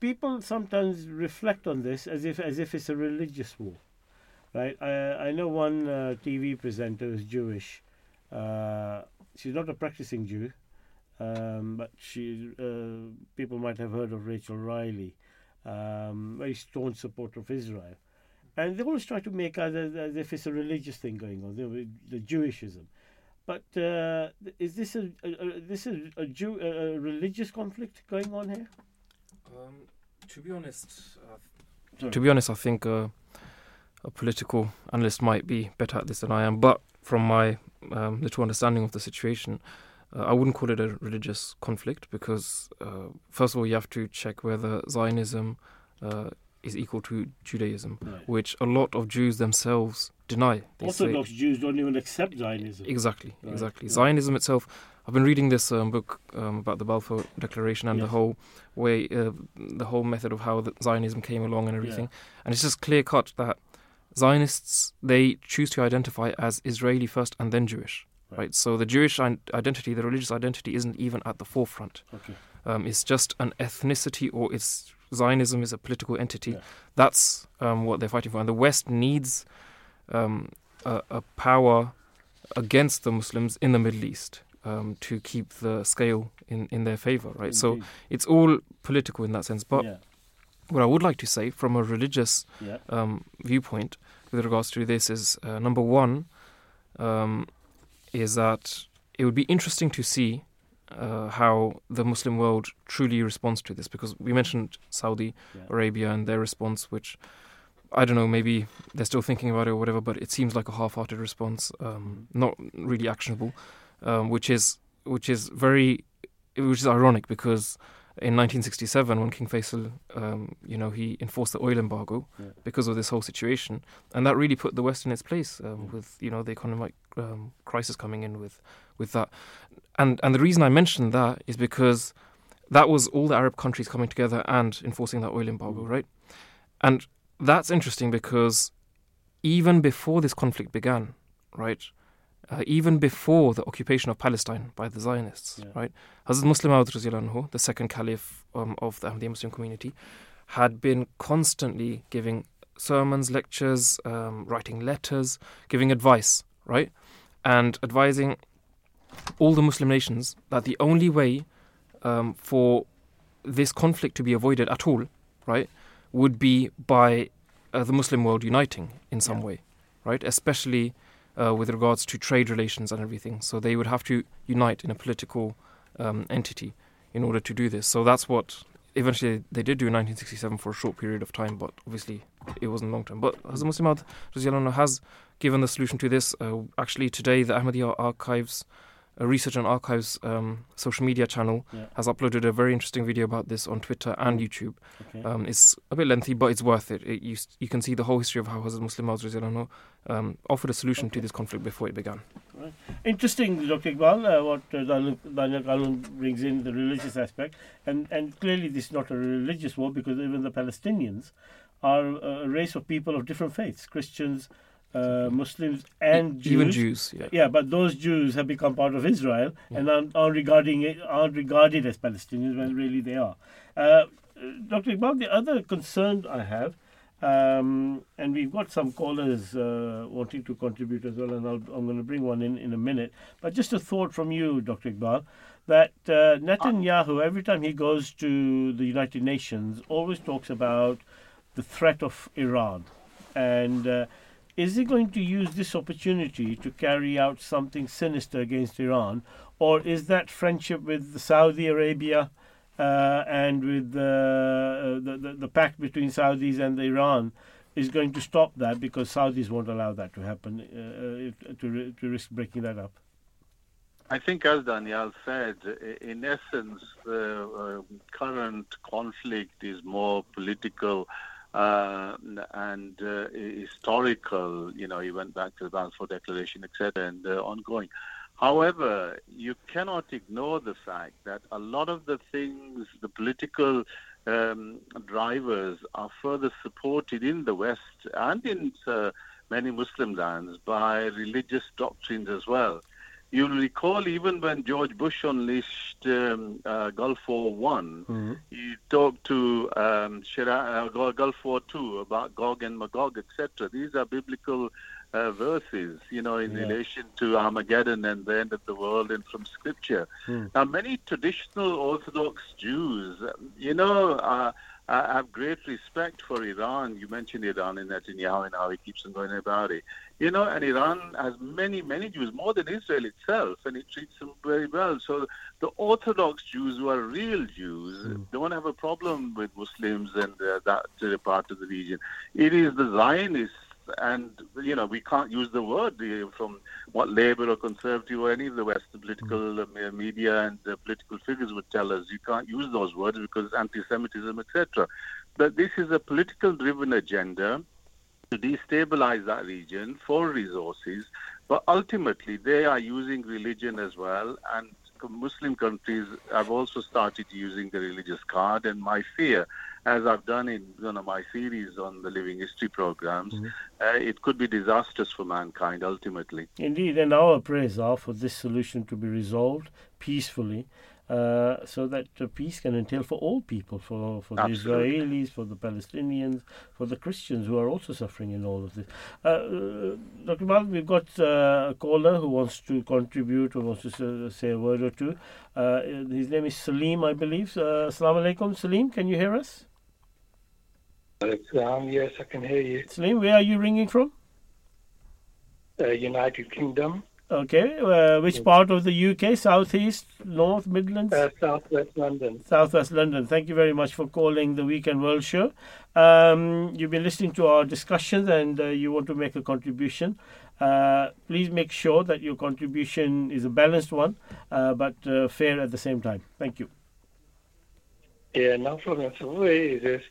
people sometimes reflect on this as if as if it's a religious war, right? I, I know one uh, TV presenter who's Jewish. Uh, she's not a practicing Jew, um, but she uh, people might have heard of Rachel Riley, um, very staunch supporter of Israel. And they always try to make out as, as if it's a religious thing going on, the, the Jewishism. But uh, is this a, a, a this is a Jew a, a religious conflict going on here? Um, to be honest, Sorry. to be honest, I think uh, a political analyst might be better at this than I am. But from my um, little understanding of the situation, uh, I wouldn't call it a religious conflict because, uh, first of all, you have to check whether Zionism uh, is equal to Judaism, Right. which a lot of Jews themselves deny. They say- Orthodox Jews don't even accept Zionism. Exactly, Right, exactly. yeah. Zionism itself. I've been reading this um, book um, about the Balfour Declaration and the whole way, uh, the whole method of how the Zionism came along and everything. And it's just clear cut that Zionists they choose to identify as Israeli first and then Jewish. Right. Right. So the Jewish identity, the religious identity, isn't even at the forefront. Okay. Um, it's just an ethnicity, or it's Zionism is a political entity. Yeah. That's um, what they're fighting for. And the West needs um, a, a power against the Muslims in the Middle East um, to keep the scale in, in their favor, right? So it's all political in that sense. But yeah, what I would like to say from a religious yeah, um, viewpoint with regards to this is uh, number one um, is that it would be interesting to see uh, how the Muslim world truly responds to this because we mentioned Saudi Yeah. Arabia and their response, which I don't know, maybe they're still thinking about it or whatever, but it seems like a half-hearted response, um, not really actionable, um, which is which is very which is ironic because in 1967 when King Faisal, um, you know, he enforced the oil embargo Yeah. because of this whole situation, and that really put the West in its place um, Mm. with you know the economic um, crisis coming in with with that, and and the reason I mentioned that is because that was all the Arab countries coming together and enforcing that oil embargo, Mm. right? And that's interesting because even before this conflict began, right? Uh, even before the occupation of Palestine by the Zionists, Yeah. right? Hazrat Musleh Maud the second caliph um, of the Ahmadiyya Muslim community, had been constantly giving sermons, lectures, um, writing letters, giving advice, right? And advising all the Muslim nations that the only way um, for this conflict to be avoided at all, right, would be by uh, the Muslim world uniting in some Yeah. way, right? Especially uh, with regards to trade relations and everything. So they would have to unite in a political um, entity in order to do this. So that's what eventually they did do in 1967 for a short period of time, but obviously it wasn't long term. But Hazrat has given the solution to this. Uh, actually, today the Ahmadiyya Archives, Research and Archives um, social media channel Yeah. has uploaded a very interesting video about this on Twitter and YouTube. okay. Um, it's a bit lengthy, but it's worth it. it you, you can see the whole history of how Hazrat Musleh Maud um, offered a solution to this conflict before it began. Interesting, Dr. Iqbal, uh, what uh, Daniel Daniel Kaleem brings in the religious aspect, and and clearly this is not a religious war because even the Palestinians are a race of people of different faiths, Christians, uh, Muslims, and Jews. Even Jews, yeah. Yeah, but those Jews have become part of Israel and are, are regarding it, aren't regarded as Palestinians when really they are. Uh, Dr. Iqbal, the other concern I have, Um, and we've got some callers uh, wanting to contribute as well, and i am going to bring one in in a minute. But just a thought from you, Dr. Iqbal, that uh, Netanyahu, every time he goes to the United Nations, always talks about the threat of Iran. And uh, is he going to use this opportunity to carry out something sinister against Iran, or is that friendship with Saudi Arabia? uh, and with the, the, the, the pact between Saudis and Iran is going to stop that because Saudis won't allow that to happen uh, uh to, to risk breaking that up. I think, as Daniel said, in essence, the uh, current conflict is more political uh, and uh, historical. You know, he went back to the Balfour Declaration, etc., and uh, ongoing. However, you cannot ignore the fact that a lot of the things, the political um, drivers, are further supported in the West and in uh, many Muslim lands by religious doctrines as well. You'll recall even when George Bush unleashed um, uh, Gulf War One, mm-hmm. he talked to um, uh, Gulf War Two about Gog and Magog, etc. These are biblical uh, verses, you know, in yeah. relation to Armageddon and the end of the world and from Scripture. Hmm. Now, many traditional Orthodox Jews, you know, uh, have great respect for Iran. You mentioned Iran and Netanyahu and how he keeps on going about it. You know, and Iran has many, many Jews, more than Israel itself, and it treats them very well. So the Orthodox Jews, who are real Jews, mm. don't have a problem with Muslims and uh, that part of the region. It is the Zionists and you know we can't use the word from what Labour or Conservative or any of the Western political mm. media and uh, political figures would tell us. You can't use those words because anti-Semitism, etc. But this is a political-driven agenda to destabilize that region for resources. But ultimately, they are using religion as well, and Muslim countries have also started using the religious card. And my fear as I've done in one of my series on the living history programs, mm-hmm. uh, it could be disastrous for mankind ultimately. Indeed, and our prayers are for this solution to be resolved peacefully. Uh, so that uh, peace can entail for all people, for, for the Israelis, for the Palestinians, for the Christians who are also suffering in all of this. Uh, uh Dr. Mal, we've got uh, a caller who wants to contribute, who wants to say a word or two. his name is Salim, I believe. Uh, Assalamu alaikum, Salim. Can you hear us? Um, yes, I can hear you. Salim, where are you ringing from? Uh, United Kingdom. Okay, uh, which part of the UK? Southeast, North, Midlands? Uh, Southwest London. Southwest London. Thank you very much for calling the Weekend World Show. Um, you've been listening to our discussions and uh, you want to make a contribution. Uh, please make sure that your contribution is a balanced one, uh, but uh, fair at the same time. Thank you. Yeah, no problem. So, what is this?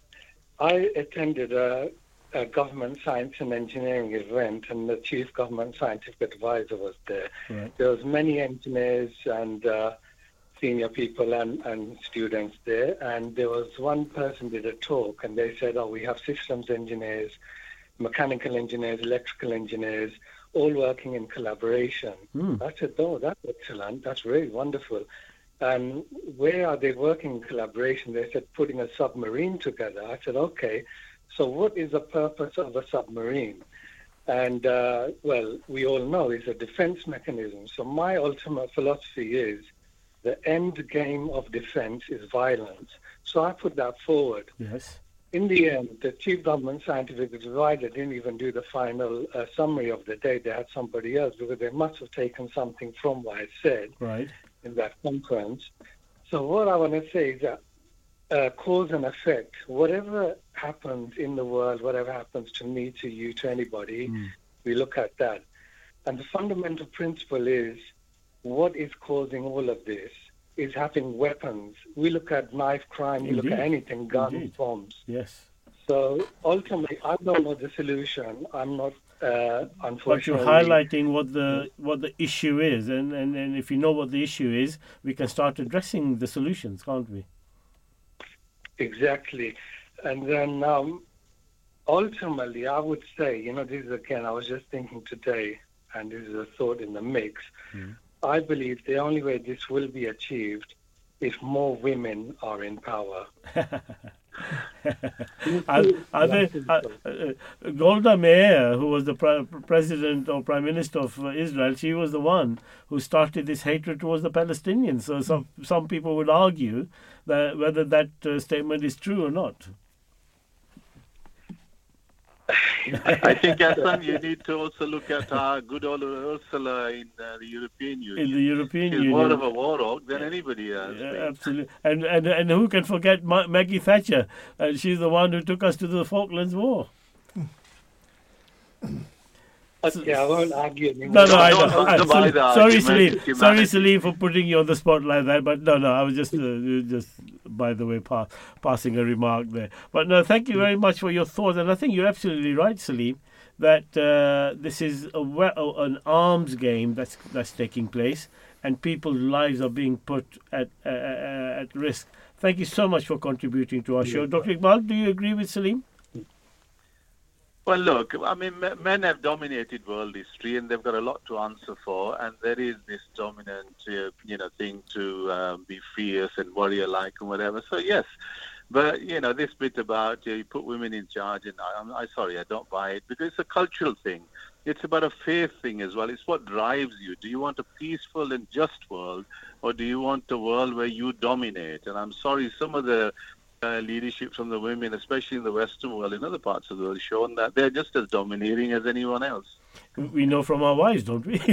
I attended a, a, government science and engineering event, and the chief government scientific advisor was there. Right. There was many engineers and uh, senior people and, and students there, and there was one person did a talk, and they said, "Oh, we have systems engineers, mechanical engineers, electrical engineers." All working in collaboration. Mm. I said, "Oh, that's excellent. That's really wonderful." And where are they working in collaboration? They said putting a submarine together. I said, okay, so what is the purpose of a submarine? And uh, well, we all know it's a defense mechanism. So my ultimate philosophy is the end game of defense is violence. So I put that forward. Yes. In the end, the chief government scientific advisor didn't even do the final uh, summary of the day. They had somebody else because they must have taken something from what I said. Right in that conference. So what I want to say is that uh, cause and effect, whatever happens in the world, whatever happens to me, to you, to anybody, mm. we look at that. And the fundamental principle is what is causing all of this is having weapons. We look at knife crime, Indeed. we look at anything, guns, Indeed. bombs. Yes. So ultimately, I don't know the solution. I'm not uh, but you're highlighting what the what the issue is, and, and, and if you know what the issue is, we can start addressing the solutions, can't we? Exactly, and then um, ultimately, I would say, you know, this is again, I was just thinking today, and this is a thought in the mix. Mm. I believe the only way this will be achieved if more women are in power. are, are they, uh, uh, Golda Meir, who was the pre- president or prime minister of Israel, she was the one who started this hatred towards the Palestinians. So some some people would argue that whether that uh, statement is true or not. I think, Hassan, you need to also look at our good old Ursula in uh, the European Union. In the European She's Union, more of a war warhawk than anybody else. Yeah, absolutely. And, and and who can forget Ma- Maggie Thatcher? And she's the one who took us to the Falklands War. Okay, I won't argue anymore. No, no, I know. I- divide sorry, the sorry, argument Salim. Sorry. Salim, for putting you on the spot like that. But no, no, I was just, uh, just by the way, pa- passing a remark there. But no, thank you very much for your thoughts. And I think you're absolutely right, Salim, that uh, this is a, an arms game that's that's taking place, and people's lives are being put at uh, uh, at risk. Thank you so much for contributing to our show, Dr. Iqbal. Do you agree with Salim? Well, look, I mean, men have dominated world history, and they've got a lot to answer for. And there is this dominant, uh, you know, thing to um, be fierce and warrior-like and whatever. So yes, but you know, this bit about uh, you put women in charge, and I, I'm, I'm sorry, I don't buy it because it's a cultural thing. It's about a faith thing as well. It's what drives you. Do you want a peaceful and just world, or do you want a world where you dominate? And I'm sorry, some of the uh, leadership from the women, especially in the Western world, in other parts of the world, shown that they're just as domineering as anyone else. We know from our wives, don't we?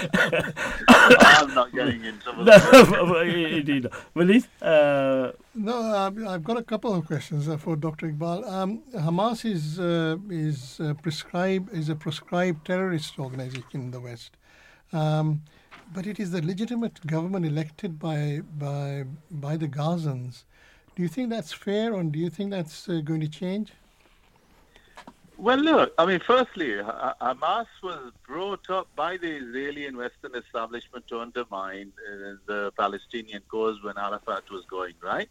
I'm not getting into No, Indeed. Walid, uh, No, I've, I've got a couple of questions uh, for Dr. Iqbal. Um, Hamas is uh, is uh, prescribed is a proscribed terrorist organization in the West, um, but it is the legitimate government elected by by by the Gazans. Do you think that's fair, or do you think that's uh, going to change? Well, look, I mean, firstly, Hamas was brought up by the Israeli and Western establishment to undermine uh, the Palestinian cause when Arafat was going, right?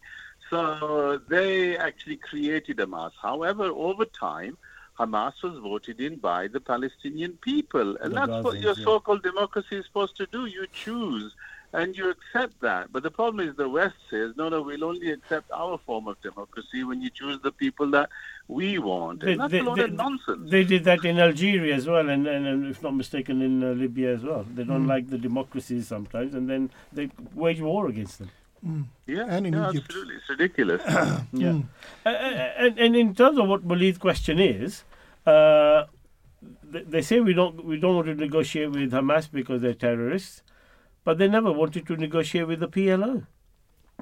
So they actually created Hamas. However, over time, Hamas was voted in by the Palestinian people. And The that's what your yeah. so called democracy is supposed to do. You choose and you accept that. But the problem is the West says, no, no, we'll only accept our form of democracy when you choose the people that we want. they, And that's they- a lot they- of nonsense. they did that in Algeria as well, and, and, and if not mistaken, in uh, Libya as well. They don't Mm. like the democracies sometimes, and then they wage war against them. Mm. Yeah, And in yeah, Egypt. absolutely. It's ridiculous. Yeah. Mm. Uh, and, and in terms of what Walid's question is, uh, they, they say we don't we don't want to negotiate with Hamas because they're terrorists, but they never wanted to negotiate with the PLO.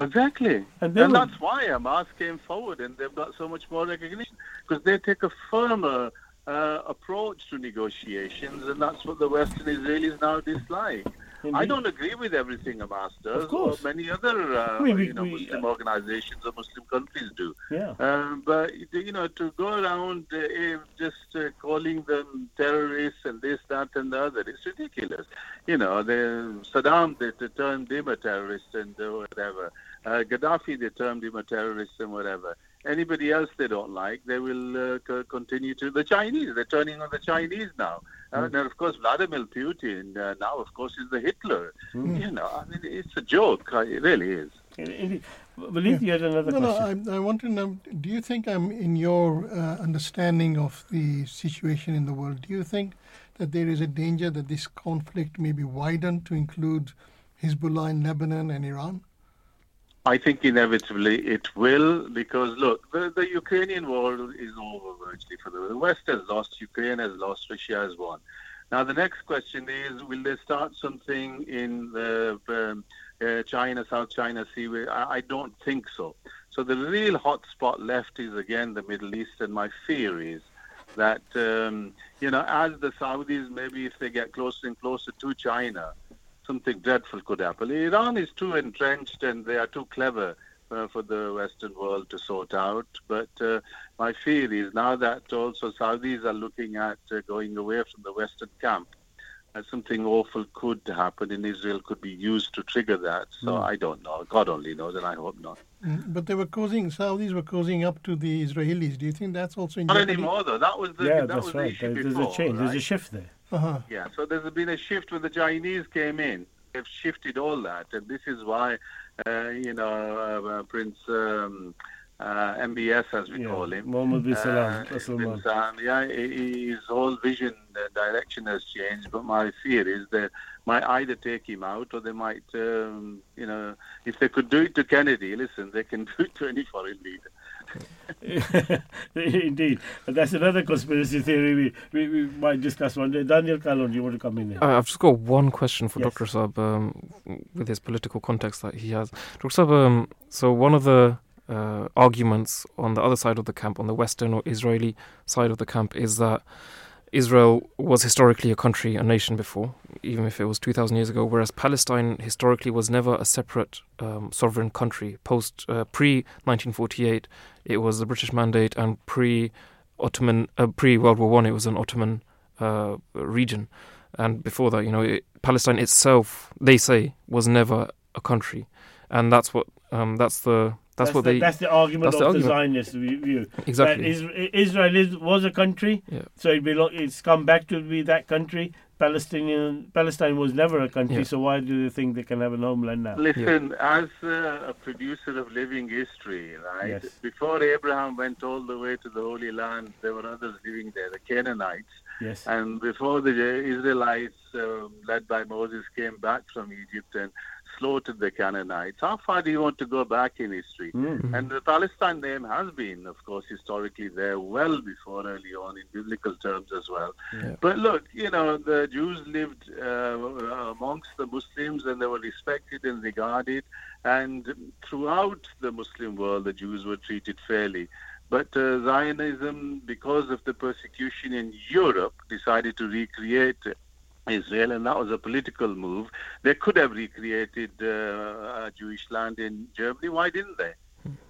Exactly. And And, were- that's why Hamas came forward and they've got so much more recognition because they take a firmer uh, approach to negotiations and that's what the Western Israelis now dislike. I don't agree with everything a master Of course. or many other uh, we- you know, we- Muslim organizations or Muslim countries do. Yeah. Um, but you know, to go around uh, eh, just uh, calling them terrorists and this, that, and the other, it's ridiculous. You know, the Saddam they, they termed him a terrorist and uh, whatever. Uh, Gaddafi they termed him a terrorist and whatever. Anybody else they don't like, they will uh, co- continue to. The Chinese, they're turning on the Chinese now. Uh, and of course, Vladimir Putin uh, now, of course, is the Hitler. You know, I mean, it's a joke. Uh, It really is. Indeed. Walid, you had another no, question. no. I, I want to know. Do you think I'm in your uh, understanding of the situation in the world? Do you think that there is a danger that this conflict may be widened to include Hezbollah in Lebanon and Iran? I think inevitably it will because look, the, the Ukrainian war is over virtually for the, the West has lost, Ukraine has lost, Russia has won. Now the next question is, will they start something in the um, uh, China, South China Sea? I, I don't think so. So the real hot spot left is again the Middle East, and my fear is that um, you know, as the Saudis maybe if they get closer and closer to China, something dreadful could happen. Iran is too entrenched and they are too clever uh, for the Western world to sort out. But uh, my fear is now that also Saudis are looking at uh, going away from the Western camp, uh, something awful could happen in Israel could be used to trigger that. So Mm. I don't know. God only knows, and I hope not. Mm, But they were causing Saudis were causing up to the Israelis. Do you think that's also in Not jeopardy? anymore, though. That was the yeah, that that's was the right. issue There- There's before, a change. There's a shift there. Uh-huh. Yeah, so there's been a shift when the Chinese came in. They've shifted all that, and this is why uh, you know, uh, uh, Prince um, uh, MBS, as we Yeah, call him. Mohammed bin Salam, Uh, bin bin Salman. Salman, yeah, his whole vision, uh, direction has changed. But my fear is that might either take him out or they might, um, you know, if they could do it to Kennedy, listen, they can do it to any foreign leader. Indeed. That's another conspiracy theory we, we, we might discuss one day. Daniel Kaleem, you want to come in there? Uh, I've just got one question for Yes. Dr. Saab um, with his political context that he has. Dr. Saab, um, so one of the uh, arguments on the other side of the camp, on the Western or Israeli side of the camp, is that Israel was historically a country, a nation before, even if it was 2,000 years ago, whereas Palestine historically was never a separate um, sovereign country. Post uh, pre 1948, it was the British Mandate, and pre Ottoman, uh, pre World War One, it was an Ottoman uh, region. And before that, you know, it, Palestine itself, they say, was never a country, and that's what um, that's the that's, what the, they that's the argument that's of the the, argument. Zionist view. view. Exactly. That Is- Israel is, was a country, Yeah. so it belo- it's come back to be that country. Palestinian Palestine was never a country, Yeah. so why do they think they can have a homeland now? Listen, as uh, a producer of living history, right? Yes. Before Abraham went all the way to the Holy Land, there were others living there, the Canaanites. Yes. And before the Israelites, um, led by Moses, came back from Egypt and slaughtered the Canaanites, how far do you want to go back in history? Mm. And the Palestine name has been, of course, historically there well before early on in biblical terms as well. Yeah. But look, you know, the Jews lived uh, amongst the Muslims and they were respected and regarded. And throughout the Muslim world, the Jews were treated fairly. But uh, Zionism, because of the persecution in Europe, decided to recreate Israel, and that was a political move. They could have recreated uh, a Jewish land in Germany. Why didn't they?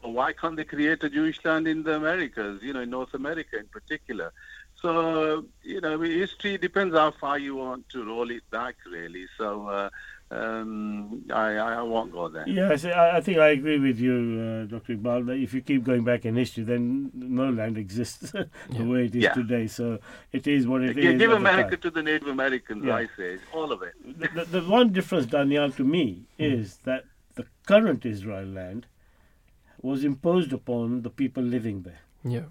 Why can't they create a Jewish land in the Americas, you know, in North America in particular? So, you know, history depends how far you want to roll it back, really. So, uh, um, I, I won't go there. Yes, I, I think I agree with you, uh, Dr. Iqbal, that if you keep going back in history, then no land exists the way it is Yeah. today. So it is what it is. Give, give America time. to the Native Americans, Yeah. I say, all of it. the, the, the one difference, Daniel, to me is that the current Israel land was imposed upon the people living there. Yeah.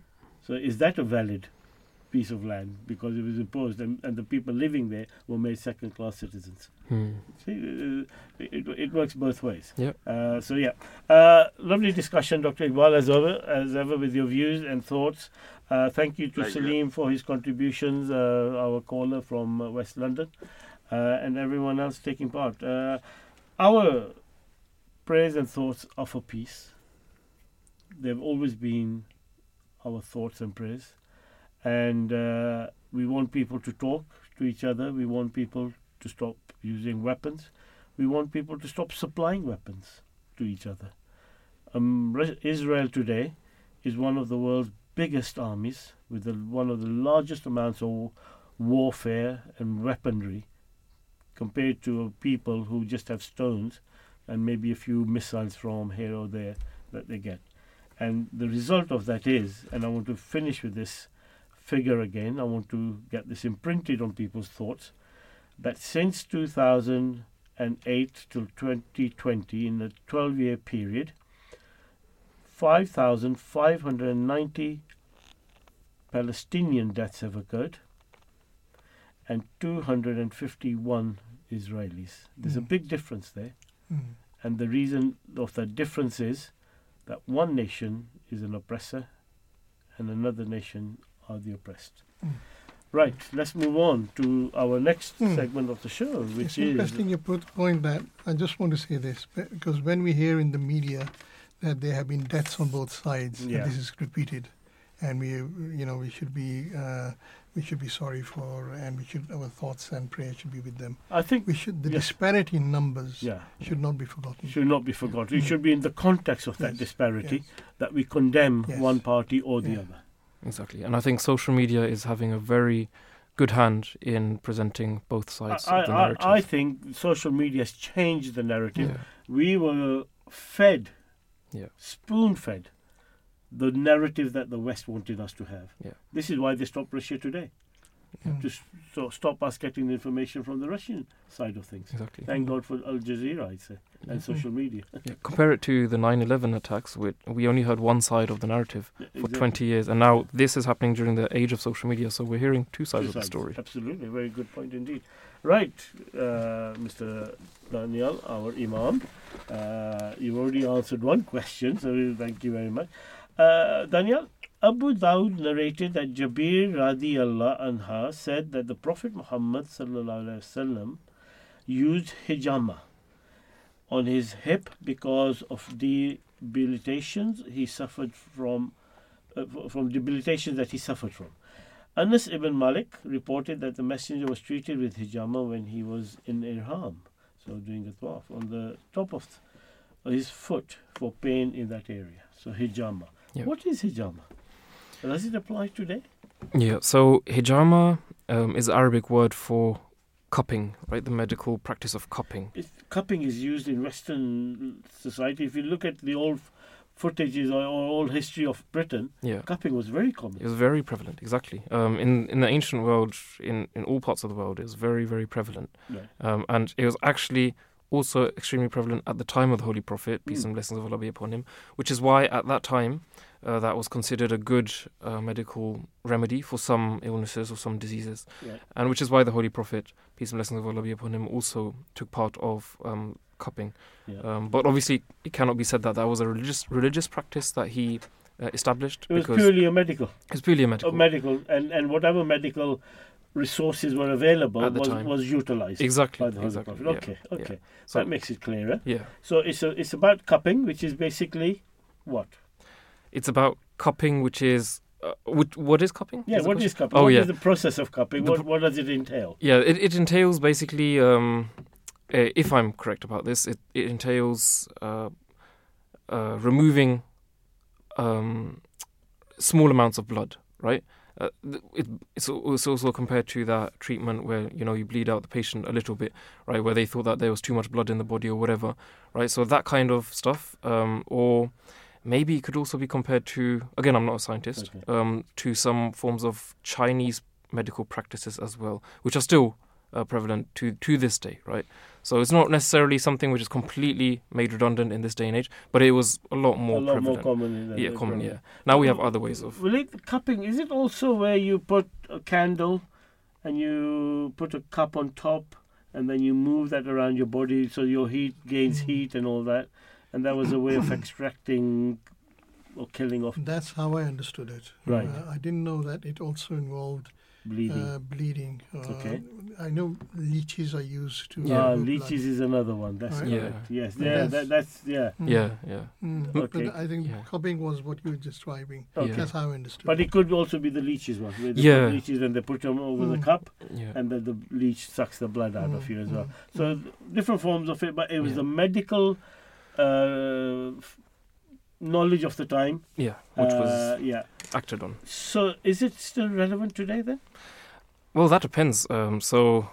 So is that a valid piece of land because it was imposed and, and the people living there were made second class citizens? Hmm. See, uh, it, it works both ways. Yeah. Uh, so yeah, uh, lovely discussion, Dr. Iqbal, as ever, as ever with your views and thoughts. Uh, thank you to Pleasure. Salim for his contributions, uh, our caller from uh, West London, uh, and everyone else taking part. Uh, our prayers and thoughts are for peace. They've always been our thoughts and prayers, and uh, we want people to talk to each other. We want people to stop using weapons. We want people to stop supplying weapons to each other. Um, Israel today is one of the world's biggest armies with the, one of the largest amounts of warfare and weaponry compared to people who just have stones and maybe a few missiles from here or there that they get. And the result of that is, and I want to finish with this figure again, I want to get this imprinted on people's thoughts, that since 2008 till 2020, in a 12 year period, 5,590 Palestinian deaths have occurred and 251 Israelis. There's a Mm. big difference there. Mm. And the reason of that difference is that one nation is an oppressor and another nation are the oppressed. Mm. Right, let's move on to our next Hmm. segment of the show, which it's is interesting you put point that I just want to say this because when we hear in the media that there have been deaths on both sides, Yeah. this is repeated, and we you know we should be uh, we should be sorry for, and we should our thoughts and prayers should be with them. I think we should the yes. disparity in numbers Yeah. should not be forgotten. should not be forgotten. It Mm. should be in the context of that Yes, disparity yes. that we condemn one party or the other. Exactly. And I think social media is having a very good hand in presenting both sides I, of the narrative. I think social media has changed the narrative. Yeah. We were fed, Yeah. spoon fed, the narrative that the West wanted us to have. Yeah. This is why they stopped Russia today. Mm. to so stop us getting the information from the Russian side of things. Exactly. Thank God for Al Jazeera, I'd say, and Mhm. social media. Yeah, compare it to the 9/11 attacks. Which we only heard one side of the narrative for Exactly. 20 years, and now this is happening during the age of social media. So we're hearing two sides Two of the story. Absolutely, very good point indeed. Right, uh, Mr. Daniel, our Imam, uh, you've already answered one question, so thank you very much. Uh, Daniel, Abu Dawud narrated that Jabir radiallahu anha said that the Prophet Muhammad sallallahu alaihi wasallam used hijama on his hip because of debilitations he suffered from, uh, from debilitations that he suffered from. Anas ibn Malik reported that the messenger was treated with hijama when he was in Ihram, so doing the tawaf, on the top of his foot for pain in that area. So hijama. Yeah. What is hijama? Does it apply today? Yeah. So hijama um, is Arabic word for cupping, right? The medical practice of cupping. It, cupping is used in Western society. If you look at the old footages or, or old history of Britain, Yeah. cupping was very common. It was very prevalent, exactly. Um, in in the ancient world, in, in all parts of the world, it was very very prevalent, Right. um, and it was actually also extremely prevalent at the time of the Holy Prophet, peace Mm. and blessings of Allah be upon him. Which is why at that time, uh, that was considered a good uh, medical remedy for some illnesses or some diseases, Right. and which is why the Holy Prophet, peace and blessings of Allah be upon him, also took part of um, cupping. Yeah. Um, but obviously, it cannot be said that that was a religious religious practice that he uh, established. It was purely a medical. It's purely a medical. A medical, and, and whatever medical resources were available was, time. was utilized Exactly, by the exactly, Prophet. yeah, Okay, yeah. okay, So- that makes it clearer. Yeah. So it's a, it's about cupping, which is basically what? It's about cupping, which is uh, which, what is cupping? Yeah, Is what is cupping? Oh What yeah, is the process of cupping? What, what does it entail? yeah. It, it entails basically, um, uh, if I'm correct about this, it, it entails uh, uh, removing um, small amounts of blood, right? Uh, it, it's, it's also compared to that treatment where you know you bleed out the patient a little bit, right? Where they thought that there was too much blood in the body or whatever, right? So that kind of stuff, um, or maybe it could also be compared to again, I'm not a scientist, Okay. um, to some forms of Chinese medical practices as well, which are still uh, prevalent to to this day, right? So it's not necessarily something which is completely made redundant in this day and age, but it was a lot more a lot prevalent. more common. In yeah, common. Yeah. Now we have other ways of. Will it, cupping, is it also where you put a candle and you put a cup on top and then you move that around your body so your heat gains heat and all that? And that was a way of extracting or killing off That's how I understood it. Right. Uh, I didn't know that it also involved bleeding. Uh, bleeding. Uh, Okay. I know leeches are used to. Ah, remove blood. leeches is another one. That's Right. Yeah. correct. Yes, yeah, that's- that, that's yeah. Mm. Yeah, yeah. Mm, Okay. But I think Yeah. cupping was what you were describing. Okay. That's how I understood. But it. it could also be the leeches one. Where they Yeah. put leeches and they put them over the Mm. cup, Yeah. and then the leech sucks the blood out of Mm, you as well. mm, So mm. different forms of it, but it was Yeah. the medical uh, f- knowledge of the time. Yeah, which Uh, was yeah. acted on. So is it still relevant today then? Well, that depends. Um, so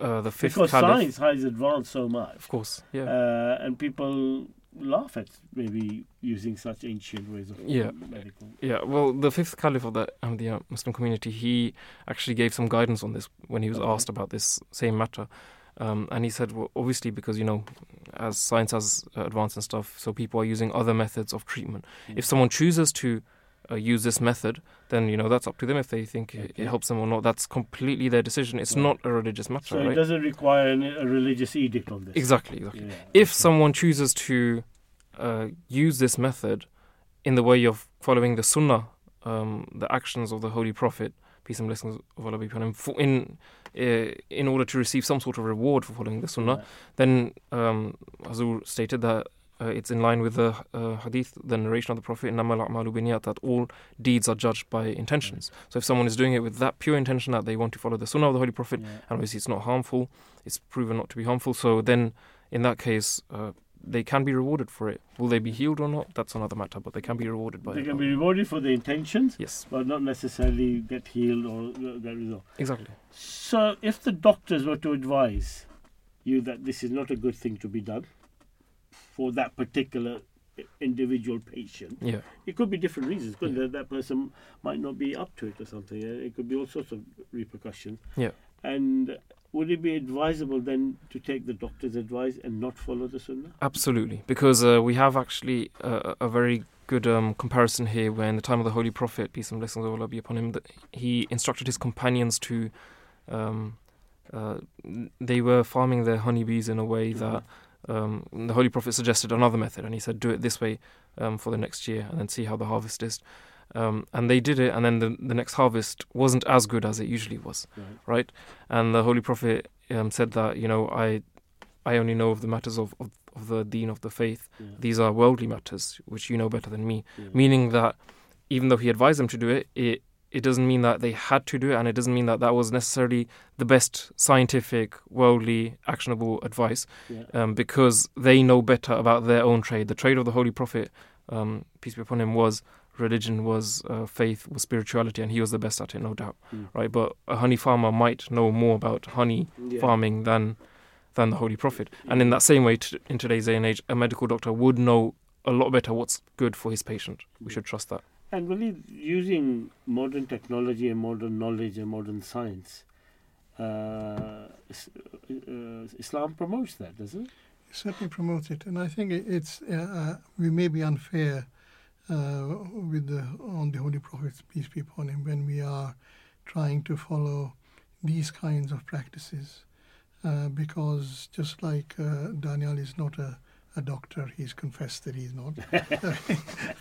uh, the fifth because caliph, science has advanced so much, of course, yeah, uh, and people laugh at maybe using such ancient ways of Yeah. medical. yeah. Well, the fifth caliph of the Ahmadiyya Muslim community, he actually gave some guidance on this when he was Okay. asked about this same matter. Um, and he said, well, obviously, because you know, as science has advanced and stuff, so people are using other methods of treatment. Mm. If someone chooses to uh, use this method, then you know that's up to them if they think it, Okay. it helps them or not. That's completely their decision. It's Right. not a religious matter, So it right? doesn't require an, a religious edict on this. Exactly, exactly. Yeah, If okay. someone chooses to uh, use this method in the way of following the Sunnah, um, the actions of the Holy Prophet, peace and blessings of Allah be upon him, for in uh, in order to receive some sort of reward for following the Sunnah, Right. then um, Hazur stated that. Uh, it's in line with the uh, hadith, the narration of the Prophet, "Innamal a'malu binniyat," that all deeds are judged by intentions. So, if someone is doing it with that pure intention that they want to follow the Sunnah of the Holy Prophet, Yeah. and obviously it's not harmful, it's proven not to be harmful. So then, in that case, uh, they can be rewarded for it. Will they be healed or not? That's another matter. But they can be rewarded by They it. can be rewarded for the intentions, Yes, but not necessarily get healed or get resolved. exactly. So, if the doctors were to advise you that this is not a good thing to be done for that particular individual patient. Yeah. It could be different reasons. Could that, that person might not be up to it or something. It could be all sorts of repercussions. Yeah. And would it be advisable then to take the doctor's advice and not follow the sunnah? Absolutely, because uh, we have actually a, a very good um, comparison here where in the time of the Holy Prophet, peace and blessings of Allah be upon him, that he instructed his companions to, um, uh, they were farming their honeybees in a way that um, the Holy Prophet suggested another method, and he said, do it this way um, for the next year and then see how the harvest is. Um, and they did it, and then the, the next harvest wasn't as good as it usually was, Right. right? And the Holy Prophet um, said that, you know, I I only know of the matters of, of, of the deen of the faith. Yeah. These are worldly matters, which you know better than me. Yeah. Meaning that even though he advised them to do it, it it doesn't mean that they had to do it, and it doesn't mean that that was necessarily the best scientific, worldly, actionable advice, Yeah. um, because they know better about their own trade. The trade of the Holy Prophet, um, peace be upon him, was religion, was uh, faith, was spirituality, and he was the best at it, no doubt, Mm. right? But a honey farmer might know more about honey Yeah. farming than than the Holy Prophet. And in that same way, t- in today's day and age, a medical doctor would know a lot better what's good for his patient. We should trust that. And really, using modern technology and modern knowledge and modern science, uh, uh, Islam promotes that, doesn't it? It certainly promotes it, and I think it- it's uh, uh, we may be unfair uh, with the on the Holy Prophet's peace be upon him when we are trying to follow these kinds of practices, uh, because just like uh, Daniel is not a, a doctor, he's confessed that he's not.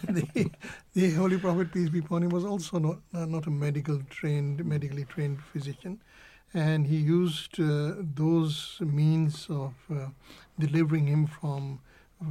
the, the Holy Prophet peace be upon him was also not uh, not a medical trained medically trained physician and he used uh, those means of uh, delivering him from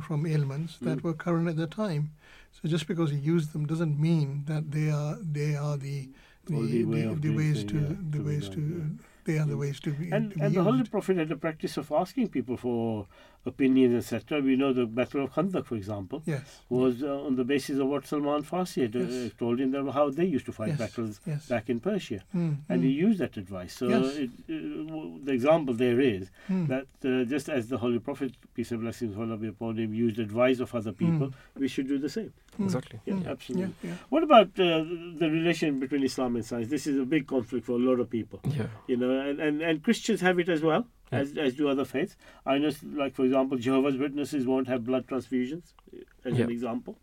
from ailments that Mm. were current at the time. So just because he used them doesn't mean that they are they are the the, Only way the, the ways to yeah, the to ways done, to they are the ways to be, And, to be and the used. Holy Prophet had a practice of asking people for opinions, etc. We know the Battle of Khandaq, for example, Yes. was uh, on the basis of what Salman Farsi had uh, Yes. told him that how they used to fight Yes, battles yes. back in Persia. Mm, And mm. he used that advice. So Yes. it, uh, w- the example there is Mm. that uh, just as the Holy Prophet, peace and blessings of Allah be upon him, used advice of other people, we should do the same. Mm. Exactly. Yeah, Mm. absolutely. Yeah, yeah. What about uh, the relation between Islam and science? This is a big conflict for a lot of people. Yeah. You know, and, and, and Christians have it as well, Yeah. as, as do other faiths. I know, like, for example, Jehovah's Witnesses won't have blood transfusions, uh, as Yeah. an example,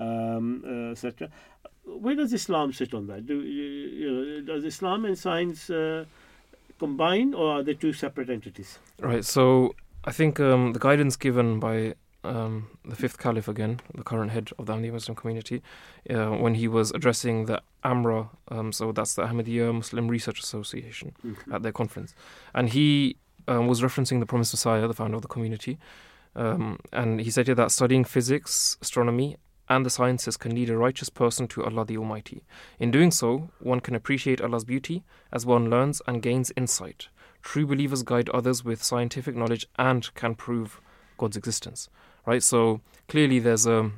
um, uh, etc. Where does Islam sit on that? Do you, you know, does Islam and science uh, combine, or are they two separate entities? Right. So I think um, the guidance given by um, the fifth caliph again, the current head of the Ahmadiyya Muslim community, uh, when he was addressing the AMRA, um, so that's the Ahmadiyya Muslim Research Association, Mhm. at their conference, and he um, was referencing the promised Messiah, the founder of the community, um, and he stated that studying physics, astronomy, and the sciences can lead a righteous person to Allah the Almighty. In doing so, one can appreciate Allah's beauty as one learns and gains insight. True believers guide others with scientific knowledge and can prove God's existence. Right. So clearly, there's a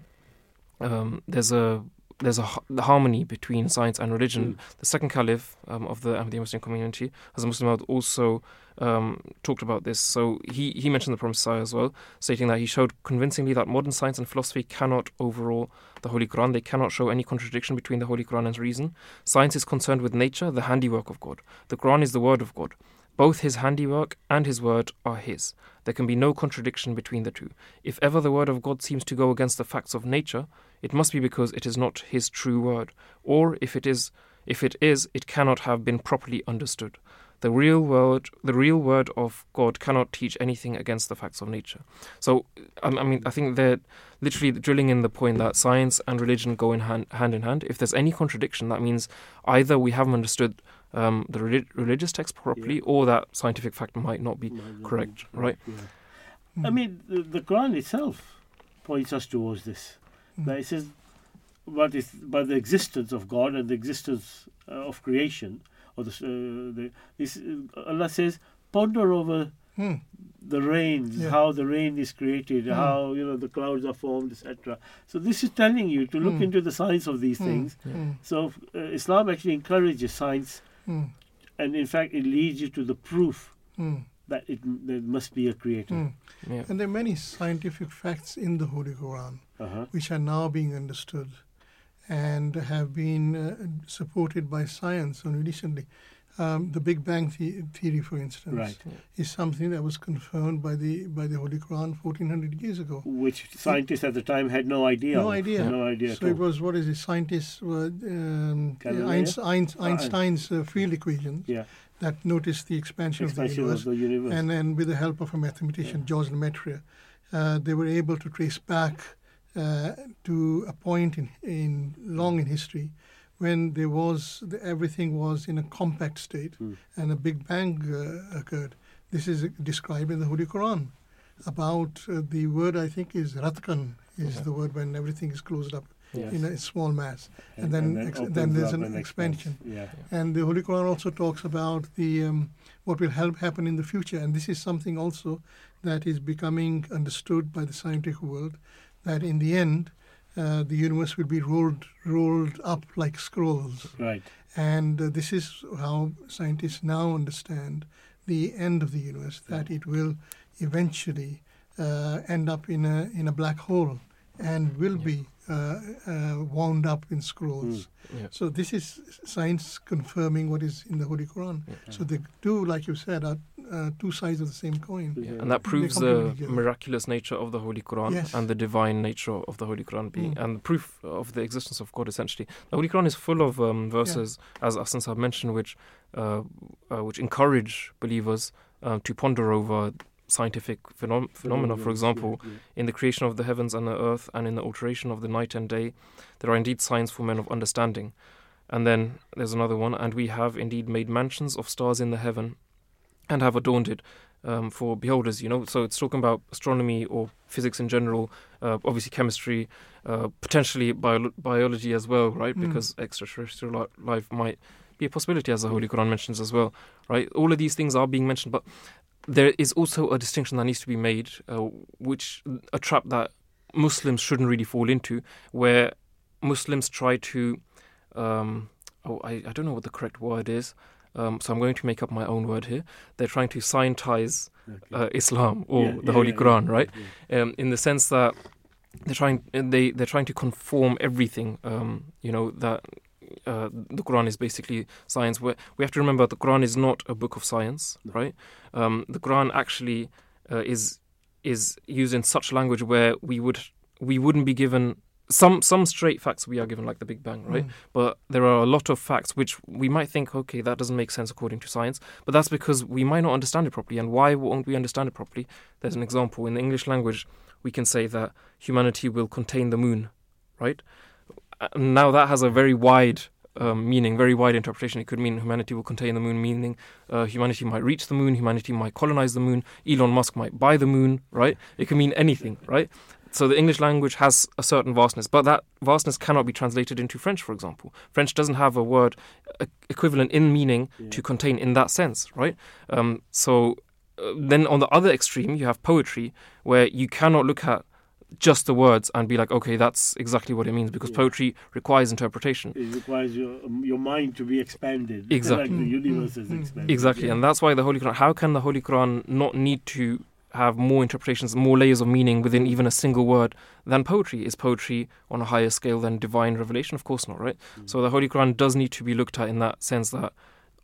um, there's a there's a harmony between science and religion. The second caliph um, of the Ahmadiyya Muslim community, as a Muslim, also um, talked about this. So he, he mentioned the promised Messiah as well, stating that he showed convincingly that modern science and philosophy cannot overrule the Holy Quran. They cannot show any contradiction between the Holy Quran and reason. Science is concerned with nature, the handiwork of God. The Quran is the word of God. Both his handiwork and his word are his. There can be no contradiction between the two. If ever the word of God seems to go against the facts of nature, it must be because it is not his true word, or if it is, if it is, it cannot have been properly understood. The real word, the real word of God, cannot teach anything against the facts of nature. So, I mean, I think they're literally drilling in the point that science and religion go in hand, hand in hand. If there's any contradiction, that means either we haven't understood um, the relig- religious text properly, or that scientific fact might not be Might not correct, be right? Hmm. I mean, the, the Quran itself points us towards this. That it says, what is by the existence of God and the existence uh, of creation, or the, uh, the this, uh, Allah says, ponder over Hmm. the rains, Yeah. how the rain is created, Hmm. how you know the clouds are formed, etc. So this is telling you to look Hmm. into the science of these things. Hmm. So uh, Islam actually encourages science, and in fact, it leads you to the proof that it there must be a creator. Yeah. And there are many scientific facts in the Holy Quran Uh-huh. which are now being understood and have been uh, supported by science only recently. Um, the Big Bang the- theory, for instance, Right. is something that was confirmed by the by the Holy Quran 1400 years ago. Which scientists at the time had no idea. No of. idea. No idea. So it was what is it? Scientists were um, Galileo? Einst- Einst- Uh, Einstein's uh, field equations Yeah. that noticed the expansion, Expansion of of the the universe, universe. and then with the help of a mathematician, George Lemaitre, uh, they were able to trace back uh, to a point in, in long in history when there was the, everything was in a compact state Hmm. and a big bang uh, occurred. This is described in the Holy Quran. About uh, the word I think is ratkan is Yeah. the word when everything is closed up Yes. in a small mass, and, And- then and then ex- then there's an expansion. Yeah. And the Holy Quran also talks about the um, what will help happen in the future, and this is something also that is becoming understood by the scientific world. That in the end, uh, the universe will be rolled rolled up like scrolls. Right. And uh, this is how scientists now understand the end of the universe. That it will eventually uh, end up in a in a black hole and will be uh, uh, wound up in scrolls. Mm. Yeah. So this is science confirming what is in the Holy Quran. So the two, like you said, are uh, two sides of the same coin. And that proves the each miraculous nature of the Holy Quran Yes. and the divine nature of the Holy Quran being, Mm. and the proof of the existence of God. Essentially, the Holy Quran is full of um, verses, as Asan Sahib mentioned, which uh, uh, which encourage believers uh, to ponder over scientific phenom- phenomena. For example, in the creation of the heavens and the earth, and in the alteration of the night and day, there are indeed signs for men of understanding. And then there's another one, and we have indeed made mansions of stars in the heaven, and have adorned it um, for beholders. You know, so it's talking about astronomy or physics in general, uh, obviously chemistry, uh, potentially bio- biology as well, right? Mm. Because extraterrestrial life might be a possibility, as the Holy Quran mentions as well, right? All of these things are being mentioned, but there is also a distinction that needs to be made, uh, which a trap that Muslims shouldn't really fall into, where Muslims try to, um, oh, I, I don't know what the correct word is, um, so I'm going to make up my own word here. They're trying to scientize uh, Islam or Yeah, the yeah, Holy yeah, Quran, right? Um, in the sense that they're trying they they're trying to conform everything. Um, you know that uh, the Quran is basically science. Where we have to remember the Quran is not a book of science, right? Um, the Quran actually uh, is is used in such language where we would we wouldn't be given some some straight facts we are given like the Big Bang, right? Mm. But there are a lot of facts which we might think, okay, that doesn't make sense according to science. But that's because we might not understand it properly. And why won't we understand it properly? There's an example in the English language. We can say that humanity will contain the moon, right? Uh, Now that has a very wide um, meaning, very wide interpretation. It could mean humanity will contain the moon, meaning uh, humanity might reach the moon, humanity might colonize the moon, Elon Musk might buy the moon, right? It can mean anything, right? So the English language has a certain vastness, but that vastness cannot be translated into French, for example. French doesn't have a word equivalent in meaning to contain in that sense, right? Um, so uh, then on the other extreme, you have poetry, where you cannot look at just the words and be like, okay, that's exactly what it means, because poetry requires interpretation. It requires your um, your mind to be expanded. Exactly. Like the mm-hmm. universe is mm-hmm. expanded. Exactly, Yeah. and that's why the Holy Quran. How can the Holy Quran not need to have more interpretations, more layers of meaning within even a single word than poetry? Is poetry on a higher scale than divine revelation? Of course not, right? Mm. So the Holy Quran does need to be looked at in that sense that,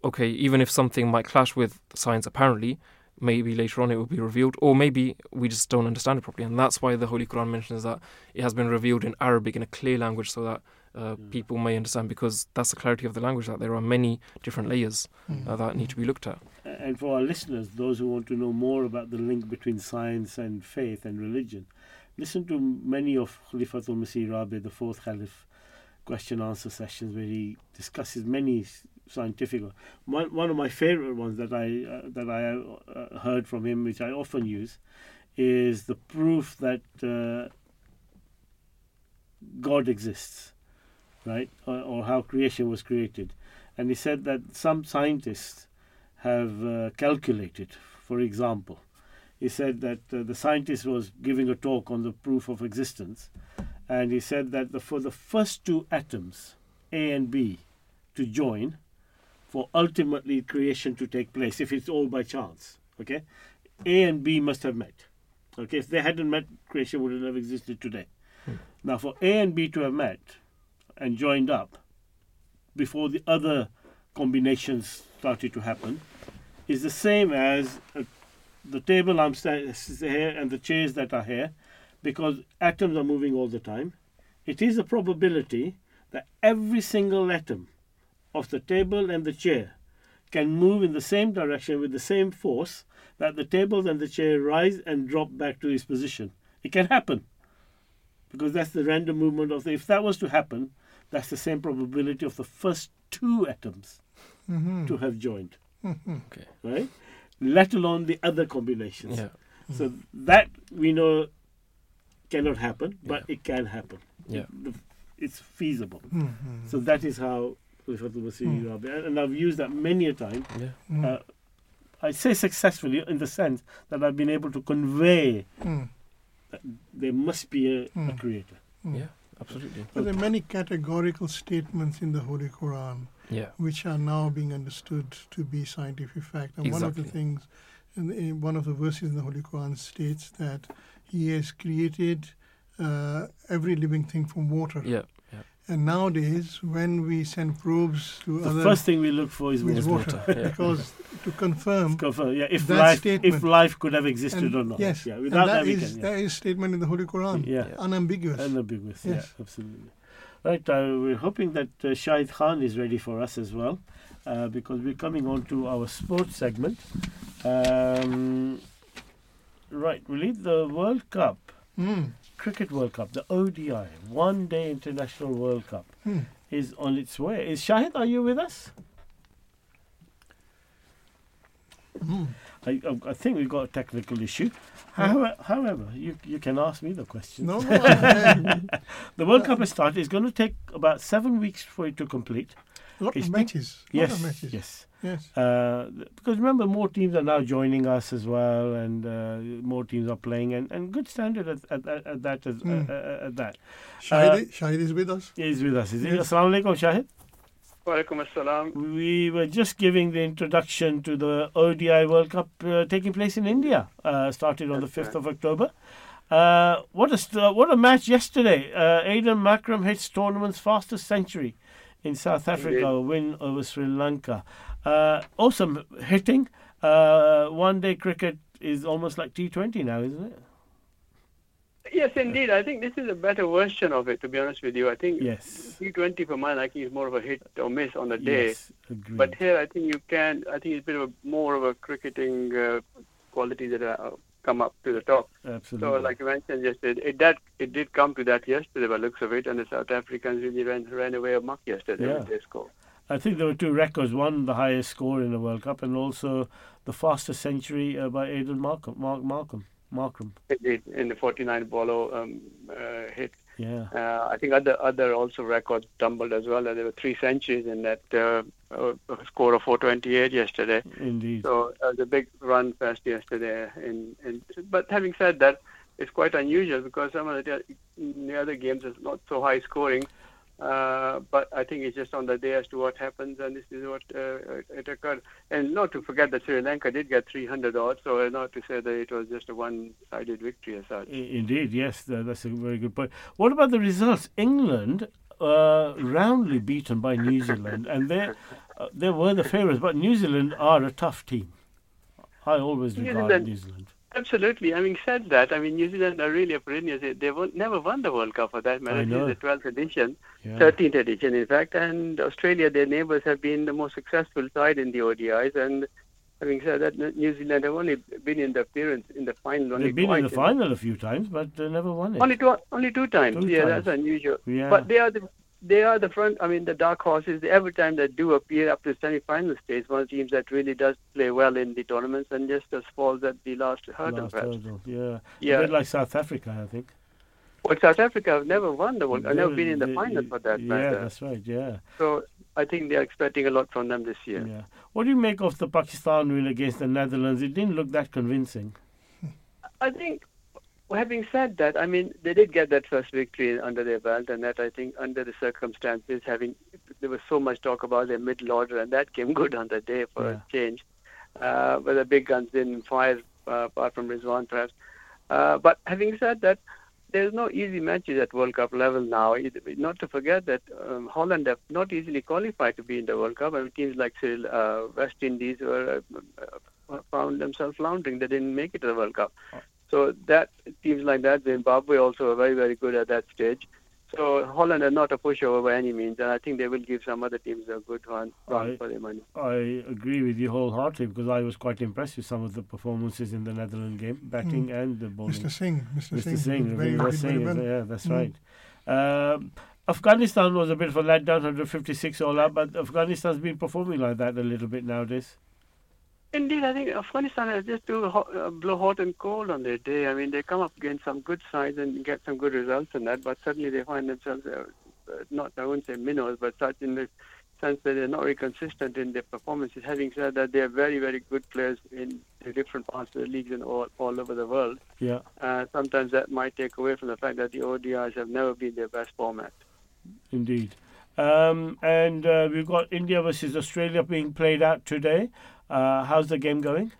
okay, even if something might clash with science apparently, maybe later on it will be revealed, or maybe we just don't understand it properly. And that's why the Holy Quran mentions that it has been revealed in Arabic in a clear language so that uh, people may understand, because that's the clarity of the language, that there are many different layers uh, that need to be looked at. And for our listeners, those who want to know more about the link between science and faith and religion, listen to many of Khalifatul Masih Rabi, the fourth Caliph, question answer sessions where he discusses many scientific. One, one of my favorite ones that I uh, that I uh, heard from him, which I often use, is the proof that uh, God exists, right, or, or how creation was created, and he said that some scientists have uh, calculated. For example, he said that uh, the scientist was giving a talk on the proof of existence, and he said that the, for the first two atoms, A and B, to join, for ultimately creation to take place, if it's all by chance, okay, A and B must have met. Okay, if they hadn't met, creation wouldn't have existed today. Now, for A and B to have met and joined up before the other combinations started to happen is the same as uh, the table I'm sta- here and the chairs that are here because atoms are moving all the time. It is a probability that every single atom of the table and the chair can move in the same direction with the same force that the table and the chair rise and drop back to its position. It can happen because that's the random movement of the. If that was to happen, that's the same probability of the first two atoms Mhm. to have joined. Mhm. Okay. Right? Let alone the other combinations. Yeah. So that we know cannot happen, but it can happen. Yeah. The- It's feasible. Mhm. So that is how Khalifatul Masih Mm. Rabi, and I've used that many a time. Yeah. Mm. Uh, I say successfully in the sense that I've been able to convey Mm. that there must be a, a Mm. creator. Mm. Yeah, absolutely. But there are many categorical statements in the Holy Quran Yeah. which are now being understood to be scientific fact. And one of the things, in, in one of the verses in the Holy Quran states that He has created uh, every living thing from water. Yeah. Yeah. And nowadays, when we send probes to other people. The other, first thing we look for is is water. water, because to confirm, Confirm, yeah, if that life statement, if life could have existed and- or not. Yes, yeah, without that that, we is- can. that is statement in the Holy Quran, Yeah. unambiguous. Unambiguous, Yes. yeah, absolutely. Right, uh, we're hoping that uh, Shahid Khan is ready for us as well, uh, because we're coming on to our sports segment. Um, right, we lead the World Cup, Mm. Cricket World Cup, the ODI, One Day International World Cup, Hmm. is on its way. Is Shahid, are you with us? Mm. I, I think we've got a technical issue. However, however you, you can ask me the question. No, the World Cup has started. It's going to take about seven weeks for it to complete. Lot It's of matches. Lot Yes, of matches. yes. Yes. Uh, because remember, more teams are now joining us as well, and uh, more teams are playing, and, and good standard at, at, at, at that. As, Hmm. uh, uh, at that. Shahid, Shahid is with us. Is with us. Is he? Yes. Assalamu alaikum, Shahid. Walaikum assalam. We were just giving the introduction to the ODI World Cup uh, taking place in India. Uh, started on the fifth of October. Uh, what a st- what a match yesterday! Uh, Aidan Markram hits tournament's fastest century in South Africa, a win over Sri Lanka. Uh, awesome hitting. Uh, one day cricket is almost like T20 now, isn't it? Yes, indeed. I think this is a better version of it, to be honest with you. I think Yes. T20 for my liking is more of a hit or miss on the day. Yes, agreed. But here, I think you can. I think it's a bit of a, more of a cricketing uh, quality that uh, come up to the top. Absolutely. So, like you mentioned yesterday, it that it did come to that yesterday by looks of it, and the South Africans really ran ran away amok yesterday Yeah. with their score. I think there were two records. One, the highest score in the World Cup, and also the fastest century uh, by Aidan Markram. Mark, Markham. Markham. Indeed, in the 49 ball um, uh, hit. Yeah. Uh, I think other other also records tumbled as well. There were three centuries in that uh, uh, score of 428 yesterday. Indeed. So uh, the big run past yesterday. In, in but having said that, it's quite unusual because some of the, the other games is not so high scoring. Uh, but I think it's just on the day as to what happens, and this is what uh, it occurred. And not to forget that Sri Lanka did get 300 odds, so not to say that it was just a one-sided victory as such. Indeed, yes, that's a very good point. What about the results? England uh, roundly beaten by New Zealand, and they uh, they were the favourites, but New Zealand are a tough team. I always New regard Zealand- New Zealand. Absolutely. Having said that, I mean, New Zealand are really a perennial. They, they won, never won the World Cup for that matter. I This is the 12th edition, Yeah. 13th edition, in fact. And Australia, their neighbours, have been the most successful side in the ODIs. And having said that, New Zealand have only been in the appearance in the final only They've been in the twice. final a few times, but they never won it. Only two, only two times. Two yeah, times. that's unusual. Yeah. But they are the they are the front. I mean, the dark horses. Every time they do appear up to semi-final stage, one of the teams that really does play well in the tournaments and just just falls at the last hurdle. Last perhaps. hurdle, yeah. Yeah. A bit like South Africa, I think. Well, South Africa have never won the World. I've never been in the final for that Yeah, matter. that's right. Yeah. So I think they're expecting a lot from them this year. Yeah. What do you make of the Pakistan win against the Netherlands? It didn't look that convincing. I think, having said that, I mean, they did get that first victory under their belt, and that I think under the circumstances, having there was so much talk about their middle order, and that came good on the day for Yeah. a change. Uh, but the big guns didn't fire, uh, apart from Rizwan, perhaps. Uh, but having said that, there's no easy matches at World Cup level now. Not to forget that um, Holland have not easily qualified to be in the World Cup. I mean, teams like uh, West Indies were, uh, found themselves floundering. They didn't make it to the World Cup. So that teams like that, Zimbabwe also are very very good at that stage. So Holland are not a pushover by any means, and I think they will give some other teams a good run, run I, for their money. I agree with you wholeheartedly because I was quite impressed with some of the performances in the Netherlands game, batting Mm. and the bowling. Mr. Singh, Mr. Mr. Singh, Singh, very- Mr. very Singh, well. yeah, that's Mm. right. Um, Afghanistan was a bit of a letdown, 156 all up, but Afghanistan's been performing like that a little bit nowadays. Indeed, I think Afghanistan has just do hot, uh, blow hot and cold on their day. I mean, they come up against some good sides and get some good results in that, but suddenly they find themselves uh, uh, not, I won't say minnows, but such in the sense that they're not very consistent in their performances. Having said that, they are very, very good players in the different parts of the leagues and all, all over the world. Yeah. Uh, sometimes that might take away from the fact that the ODIs have never been their best format. Indeed. Um, and uh, we've got India versus Australia being played out today. Uh, how's the game going?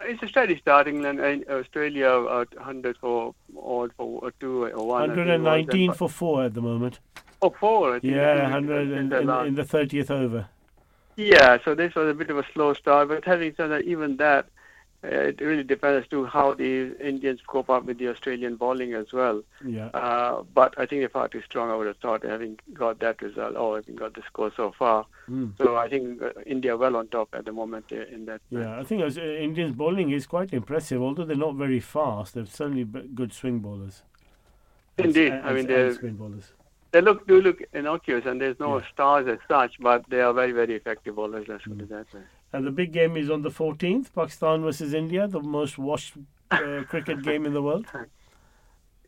It's a steady starting, and and Australia are 100 for odd for or two or one. I think it was, 119 for four at the moment. Oh, four. I think. Yeah, 100 in, the in, in the 30th over. Yeah, so this was a bit of a slow start, but having said that, even that, it really depends as to how the Indians cope up with the Australian bowling as well. Yeah. Uh, but I think they're far too strong, I would have thought, having got that result, or having got the score so far. Mm. So I think uh, India well on top at the moment uh, in that. Yeah, I think Aus- uh, Indians bowling is quite impressive, although they're not very fast. They're certainly good swing bowlers. Indeed, and- I mean they're swing bowlers. they look do look innocuous, and there's no stars as such, but they are very very effective bowlers. Let's put it that way. And the big game is on the 14th, Pakistan versus India, the most watched uh, cricket game in the world.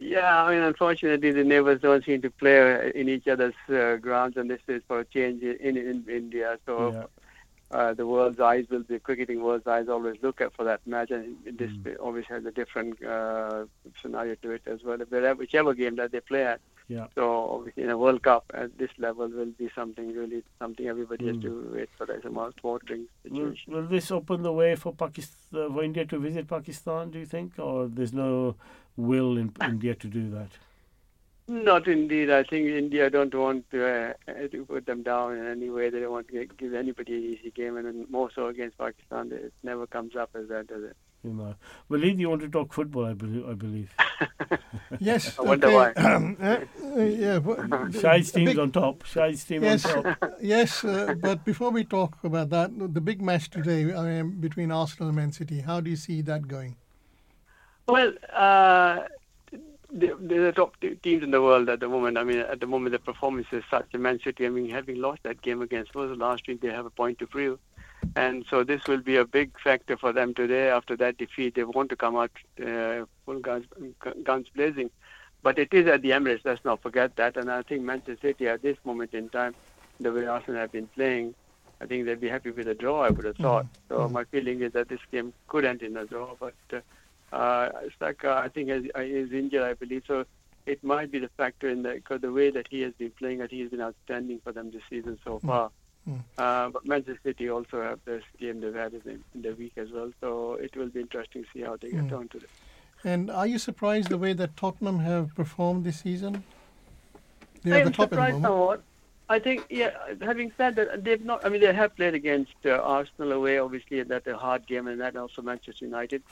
Yeah, I mean, unfortunately, the neighbors don't seem to play in each other's uh, grounds, and this is for a change in, in India. So Yeah. uh, the world's eyes will be cricketing world's eyes always look at for that match, and this Mm. always has a different uh, scenario to it as well. Wherever, whichever game that they play at. Yeah. So obviously, in a World Cup at this level will be something really something everybody has Mm. to wait for. As a mouth-watering Will, situation. will this open the way for Pakistan, for India to visit Pakistan? Do you think, or there's no will in India to do that? Not indeed. I think India don't want to, uh, to put them down in any way. They don't want to give anybody an easy game, and then more so against Pakistan. It never comes up as that, does it? You know, Walid, you want to talk football? I believe. I believe. Yes. I wonder okay. why. Uh, uh, yeah. but- Shahid's team's big- on top. Shahid's team yes, on top. yes, uh, but before we talk about that, the big match today I mean, between Arsenal and Man City, how do you see that going? Well, uh, they're they're the top teams in the world at the moment. I mean, at the moment, the performance is such. The Man City, I mean, having lost that game against Spurs last week, they have a point to prove. And so this will be a big factor for them today. After that defeat, they want to come out uh, full guns, guns blazing. But it is at the Emirates. Let's not forget that. And I think Manchester City, at this moment in time, the way Arsenal have been playing, I think they'd be happy with a draw. I would have thought. So my feeling is that this game could end in a draw. But uh, uh, Saka, I think, is, is injured, I believe. So it might be the factor in the because the way that he has been playing, I think he's been outstanding for them this season so far. Mm. Uh, but Manchester City also have this game they've had in the, in the week as well. So it will be interesting to see how they get Mm. on to. And are you surprised the way that Tottenham have performed this season? They're I at the am top surprised moment. somewhat. I think, yeah. Having said that, they've not. I mean, they have played against uh, Arsenal away, obviously, and that's a hard game, and that also Manchester United.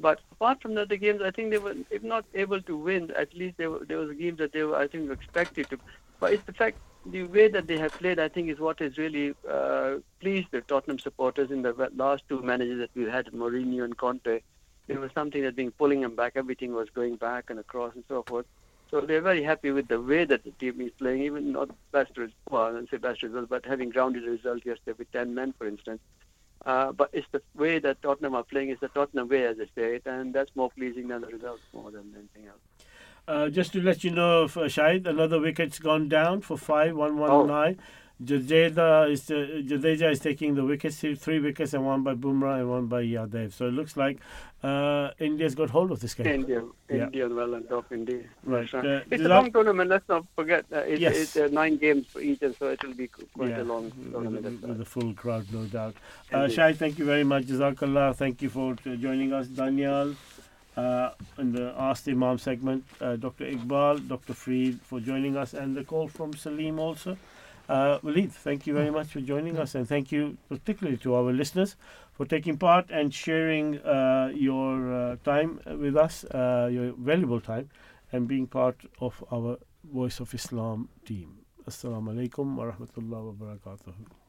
But apart from the other games, I think they were, if not able to win, at least they were, there was a game that they were, I think, expected to. But it's the fact, the way that they have played, I think, is what has really uh, pleased the Tottenham supporters in the last two managers that we had, Mourinho and Conte. There was something that being pulling them back. Everything was going back and across and so forth. So they're very happy with the way that the team is playing, even not best result, well, I don't say best result, but having grounded a result yesterday with 10 men, for instance. Uh, but it's the way that Tottenham are playing, it's the Tottenham way, as I say it, and that's more pleasing than the results more than anything else. Uh, just to let you know, Shahid, another wicket's gone down for five, one, one, Oh. nine. Jadeja is uh, Jadeja is taking the wickets, three- three wickets, and one by Bumrah and one by Yadav. So it looks like uh, India's got hold of this game. India, Yeah. India well on top indeed. Right. Uh, it's a long tournament. Let's not forget. Uh, it's, Yes. it's uh, nine games for each, and so it will be quite Yeah, a long tournament. with- a full crowd, no doubt. Uh. Shahid, thank you very much. Jazakallah. Thank you for uh, joining us. Daniel, uh, in the Ask the Imam segment, uh, Dr. Iqbal, Dr. Farid for joining us, and the call from Salim also. Uh, Walid, thank you very much for joining us, and thank you particularly to our listeners for taking part and sharing uh, your uh, time with us, uh, your valuable time, and being part of our Voice of Islam team. Assalamu alaikum wa rahmatullahi wa barakatuh.